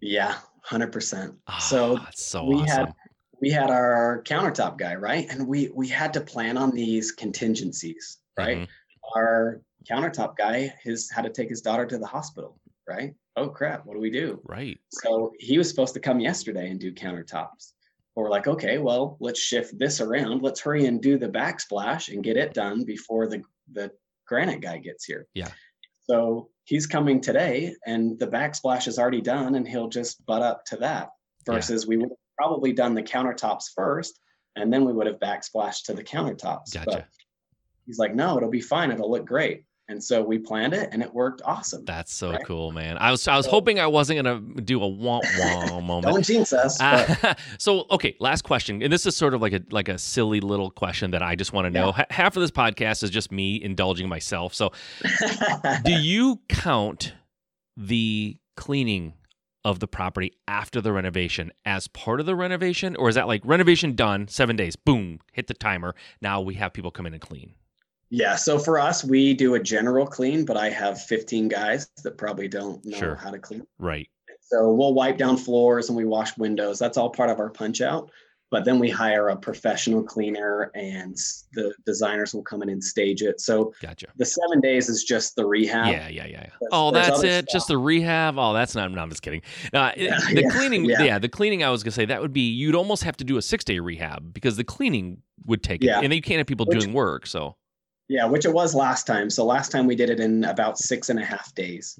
Yeah, 100%. so Ah, so we awesome. had we had our countertop guy right and we we had to plan on these contingencies right Mhm. our countertop guy his had to take his daughter to the hospital right? Oh crap, what do we do? Right. So he was supposed to come yesterday and do countertops. But we're like, okay, well, let's shift this around. Let's hurry and do the backsplash and get it done before the the granite guy gets here. Yeah. So he's coming today and the backsplash is already done and he'll just butt up to that versus we would have probably done the countertops first and then we would have backsplashed to the countertops. Gotcha. But he's like, no, it'll be fine. It'll look great. And so we planned it and it worked awesome. That's so Right. cool, man. I was I was So- hoping I wasn't gonna do a womp womp moment. Don't jinx us. Uh, so okay, last question, and this is sort of like a like a silly little question that I just want to know. H- half of this podcast is just me indulging myself. So, do you count the cleaning of the property after the renovation as part of the renovation, or is that like renovation done, seven days, boom, hit the timer, now we have people come in and clean? Yeah. So for us, we do a general clean, but I have 15 guys that probably don't know Sure. how to clean. Right. So we'll wipe down floors and we wash windows. That's all part of our punch out. But then we hire a professional cleaner and the designers will come in and stage it. So Gotcha. the seven days is just the rehab. Yeah, yeah, yeah. Oh, that's it. Just the rehab. Oh, that's not. No, I'm just kidding. Uh, Yeah, the yeah, cleaning. Yeah. the cleaning. I was gonna say that would be. You'd almost have to do a six day rehab because the cleaning would take it, Yeah. and you can't have people Which- doing work. So Yeah, which it was last time. So last time we did it in about six and a half days.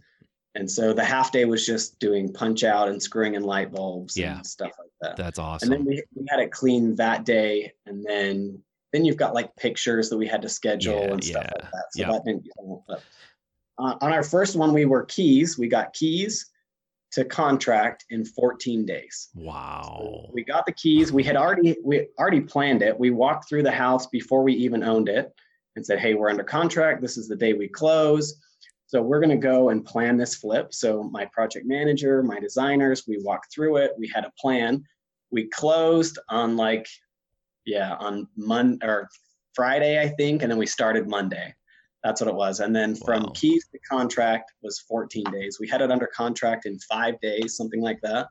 And so the half day was just doing punch out and screwing in light bulbs Yeah. and stuff like that. that's awesome. And then we, we had it clean that day. And then then you've got like pictures that we had to schedule Yeah, and stuff yeah, like that. So yeah. that didn't. But on, on our first one, we were keys. We got keys to contract in 14 days. wow. We got the keys. We had already we already planned it. We walked through the house before we even owned it and said, "Hey, we're under contract. This is the day we close." So we're going to go and plan this flip. So my project manager, my designers, we walked through it. We had a plan. We closed on like yeah, on Mon or Friday, I think, and then we started Monday. That's what it was. And then from Wow. keys to contract was 14 days. We had it under contract in 5 days, something like that.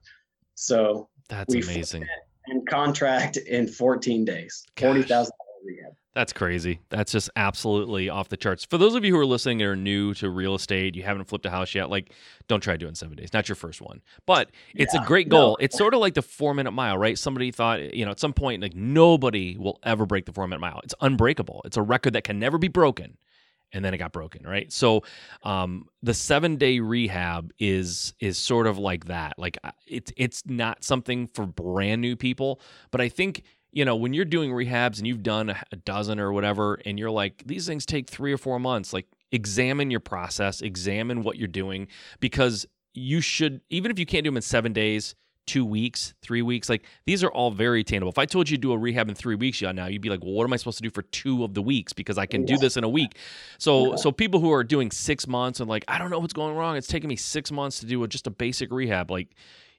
So That's amazing. and contract in 14 days. Gosh. Forty thousand rehab. That's crazy. That's just absolutely off the charts. For those of you who are listening and are new to real estate, you haven't flipped a house yet, like don't try doing seven days. Not your first one. But it's a Yeah, great no. goal. It's sort of like the four minute mile, right? Somebody thought, you know, at some point, like nobody will ever break the four minute mile. It's unbreakable. It's a record that can never be broken. And then it got broken, right? So um, the seven day rehab is is sort of like that. Like it's it's not something for brand new people, but I think you know when you're doing rehabs and you've done a dozen or whatever, and you're like these things take three or four months. Like examine your process, examine what you're doing, because you should even if you can't do them in seven days. Two weeks, three weeks, like these are all very attainable. If I told you to do a rehab in three weeks, yeah, now you'd be like, well, what am I supposed to do for two of the weeks? Because I can do this in a week. So Yeah. so people who are doing six months and like, I don't know what's going wrong. It's taking me six months to do a, just a basic rehab. Like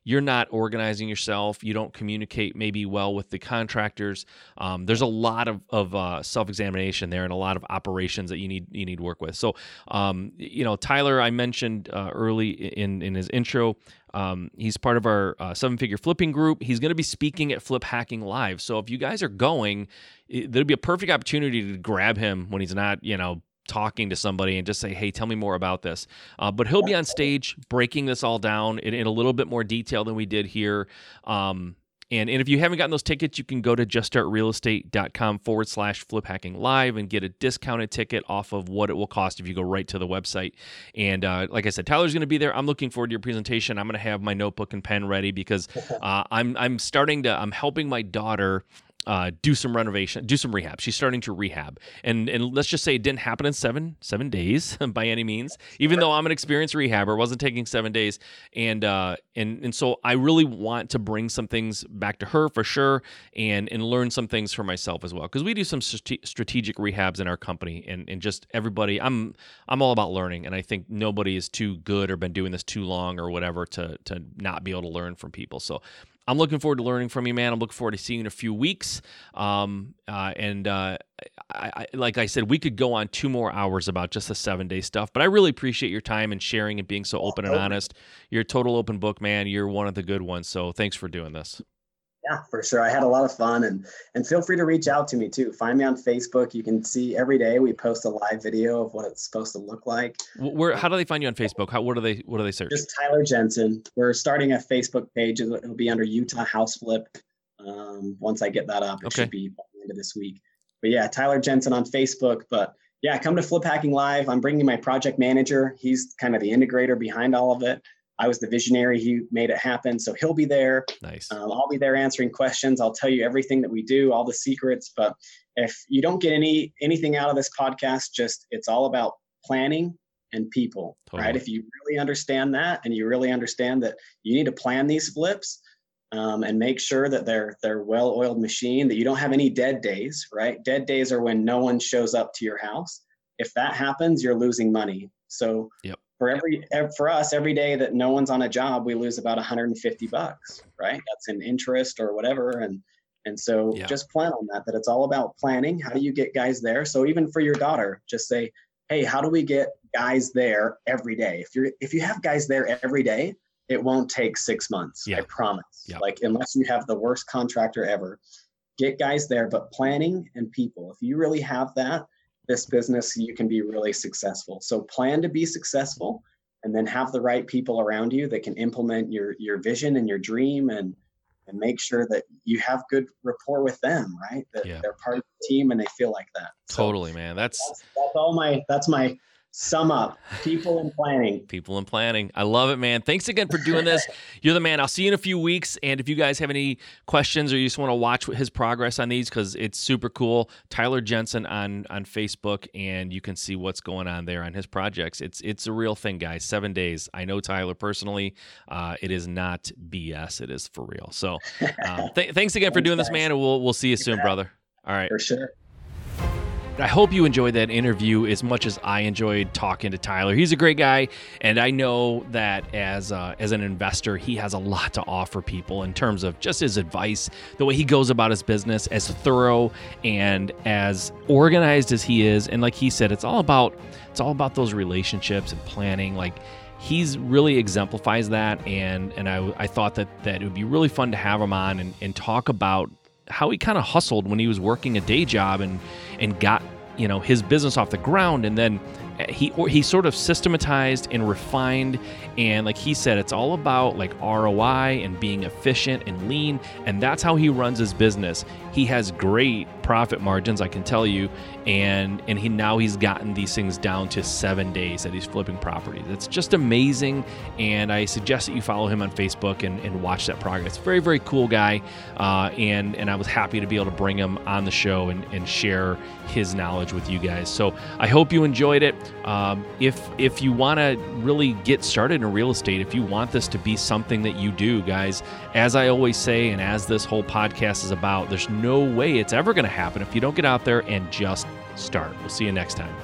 you're not organizing yourself. You don't communicate maybe well with the contractors. Um, there's a lot of, of uh, self-examination there and a lot of operations that you need you need to work with. So um, you know, Tyler, I mentioned uh, early in in his intro. Um, he's part of our uh, seven figure flipping group. He's going to be speaking at Flip Hacking Live. So if you guys are going, it, there'll be a perfect opportunity to grab him when he's not, you know, talking to somebody and just say, hey, tell me more about this. Uh, but he'll be on stage breaking this all down in, in a little bit more detail than we did here. Um, and, and if you haven't gotten those tickets, you can go to juststartrealestate.com forward slash flip hacking live and get a discounted ticket off of what it will cost if you go right to the website. And uh, like I said, Tyler's going to be there. I'm looking forward to your presentation. I'm going to have my notebook and pen ready because uh, I'm I'm starting to I'm helping my daughter uh, do some renovation, do some rehab. She's starting to rehab, and and let's just say it didn't happen in seven seven days by any means. Even though I'm an experienced rehabber, wasn't taking seven days, and uh, and and so I really want to bring some things back to her for sure, and and learn some things for myself as well because we do some strate- strategic rehabs in our company, and and just everybody. I'm I'm all about learning, and I think nobody is too good or been doing this too long or whatever to to not be able to learn from people. So I'm looking forward to learning from you, man. I'm looking forward to seeing you in a few weeks. Um, uh, and uh, I, I, like I said, we could go on two more hours about just the seven day stuff. But I really appreciate your time and sharing and being so open and honest. You're a total open book, man. You're one of the good ones. So thanks for doing this. Yeah, for sure. I had a lot of fun and and feel free to reach out to me too. Find me on Facebook. You can see every day we post a live video of what it's supposed to look like. Where how do they find you on Facebook? How what do they what do they search? Just Tyler Jensen. We're starting a Facebook page. It'll be under Utah House Flip. Um, once I get that up, it okay. should be by the end of this week. But yeah, Tyler Jensen on Facebook. But yeah, come to Flip Hacking Live. I'm bringing my project manager. He's kind of the integrator behind all of it. I was the visionary. who made it happen. So he'll be there. Nice. Um, I'll be there answering questions. I'll tell you everything that we do, all the secrets. But if you don't get any anything out of this podcast, just it's all about planning and people, totally. right? If you really understand that and you really understand that you need to plan these flips um, and make sure that they're they're well-oiled machine, that you don't have any dead days, right? Dead days are when no one shows up to your house. If that happens, you're losing money. So yep for every for us every day that no one's on a job we lose about 150 bucks right? That's in interest or whatever. And and so yeah. just plan on that that it's all about planning. How do you get guys there? So even for your daughter just say hey how do we get guys there every day? If you're if you have guys there every day it won't take six months yeah. i promise. Yeah. like unless you have the worst contractor ever get guys there. But planning and people if you really have that this business, you can be really successful. So plan to be successful and then have the right people around you that can implement your your vision and your dream and and make sure that you have good rapport with them, right? That yeah. they're part of the team and they feel like that. Totally, so man. That's, that's that's all my that's my sum up. People and planning. People and planning. I love it man. Thanks again for doing this. You're the man. I'll see you in a few weeks. And if you guys have any questions or you just want to watch his progress on these because it's super cool. Tyler jensen on on facebook and you can see what's going on there on his projects. It's it's a real thing guys. Seven days. I know tyler personally. Uh, it is not bs it is for real. So um, th- thanks again for doing this man and we'll we'll see you soon brother. All right. For sure I hope you enjoyed that interview as much as I enjoyed talking to Tyler. He's a great guy, and I know that as uh, as an investor, he has a lot to offer people in terms of just his advice, the way he goes about his business, as thorough and as organized as he is. And like he said, it's all about it's all about those relationships and planning. Like he's really exemplifies that, and and I I thought that that it would be really fun to have him on and, and talk about how he kind of hustled when he was working a day job and and got you know his business off the ground and then he he sort of systematized and refined and like he said it's all about like ROI and being efficient and lean and that's how he runs his business. He has great profit margins I can tell you and and he now he's gotten these things down to 7 days that he's flipping properties. It's just amazing and I suggest that you follow him on Facebook and, and watch that progress. Very very cool guy uh, and and I was happy to be able to bring him on the show and, and share his knowledge with you guys. So I hope you enjoyed it um, if if you want to really get started in real estate, if you want this to be something that you do, guys, as I always say, and as this whole podcast is about, there's no way it's ever going to happen if you don't get out there and just start. We'll see you next time.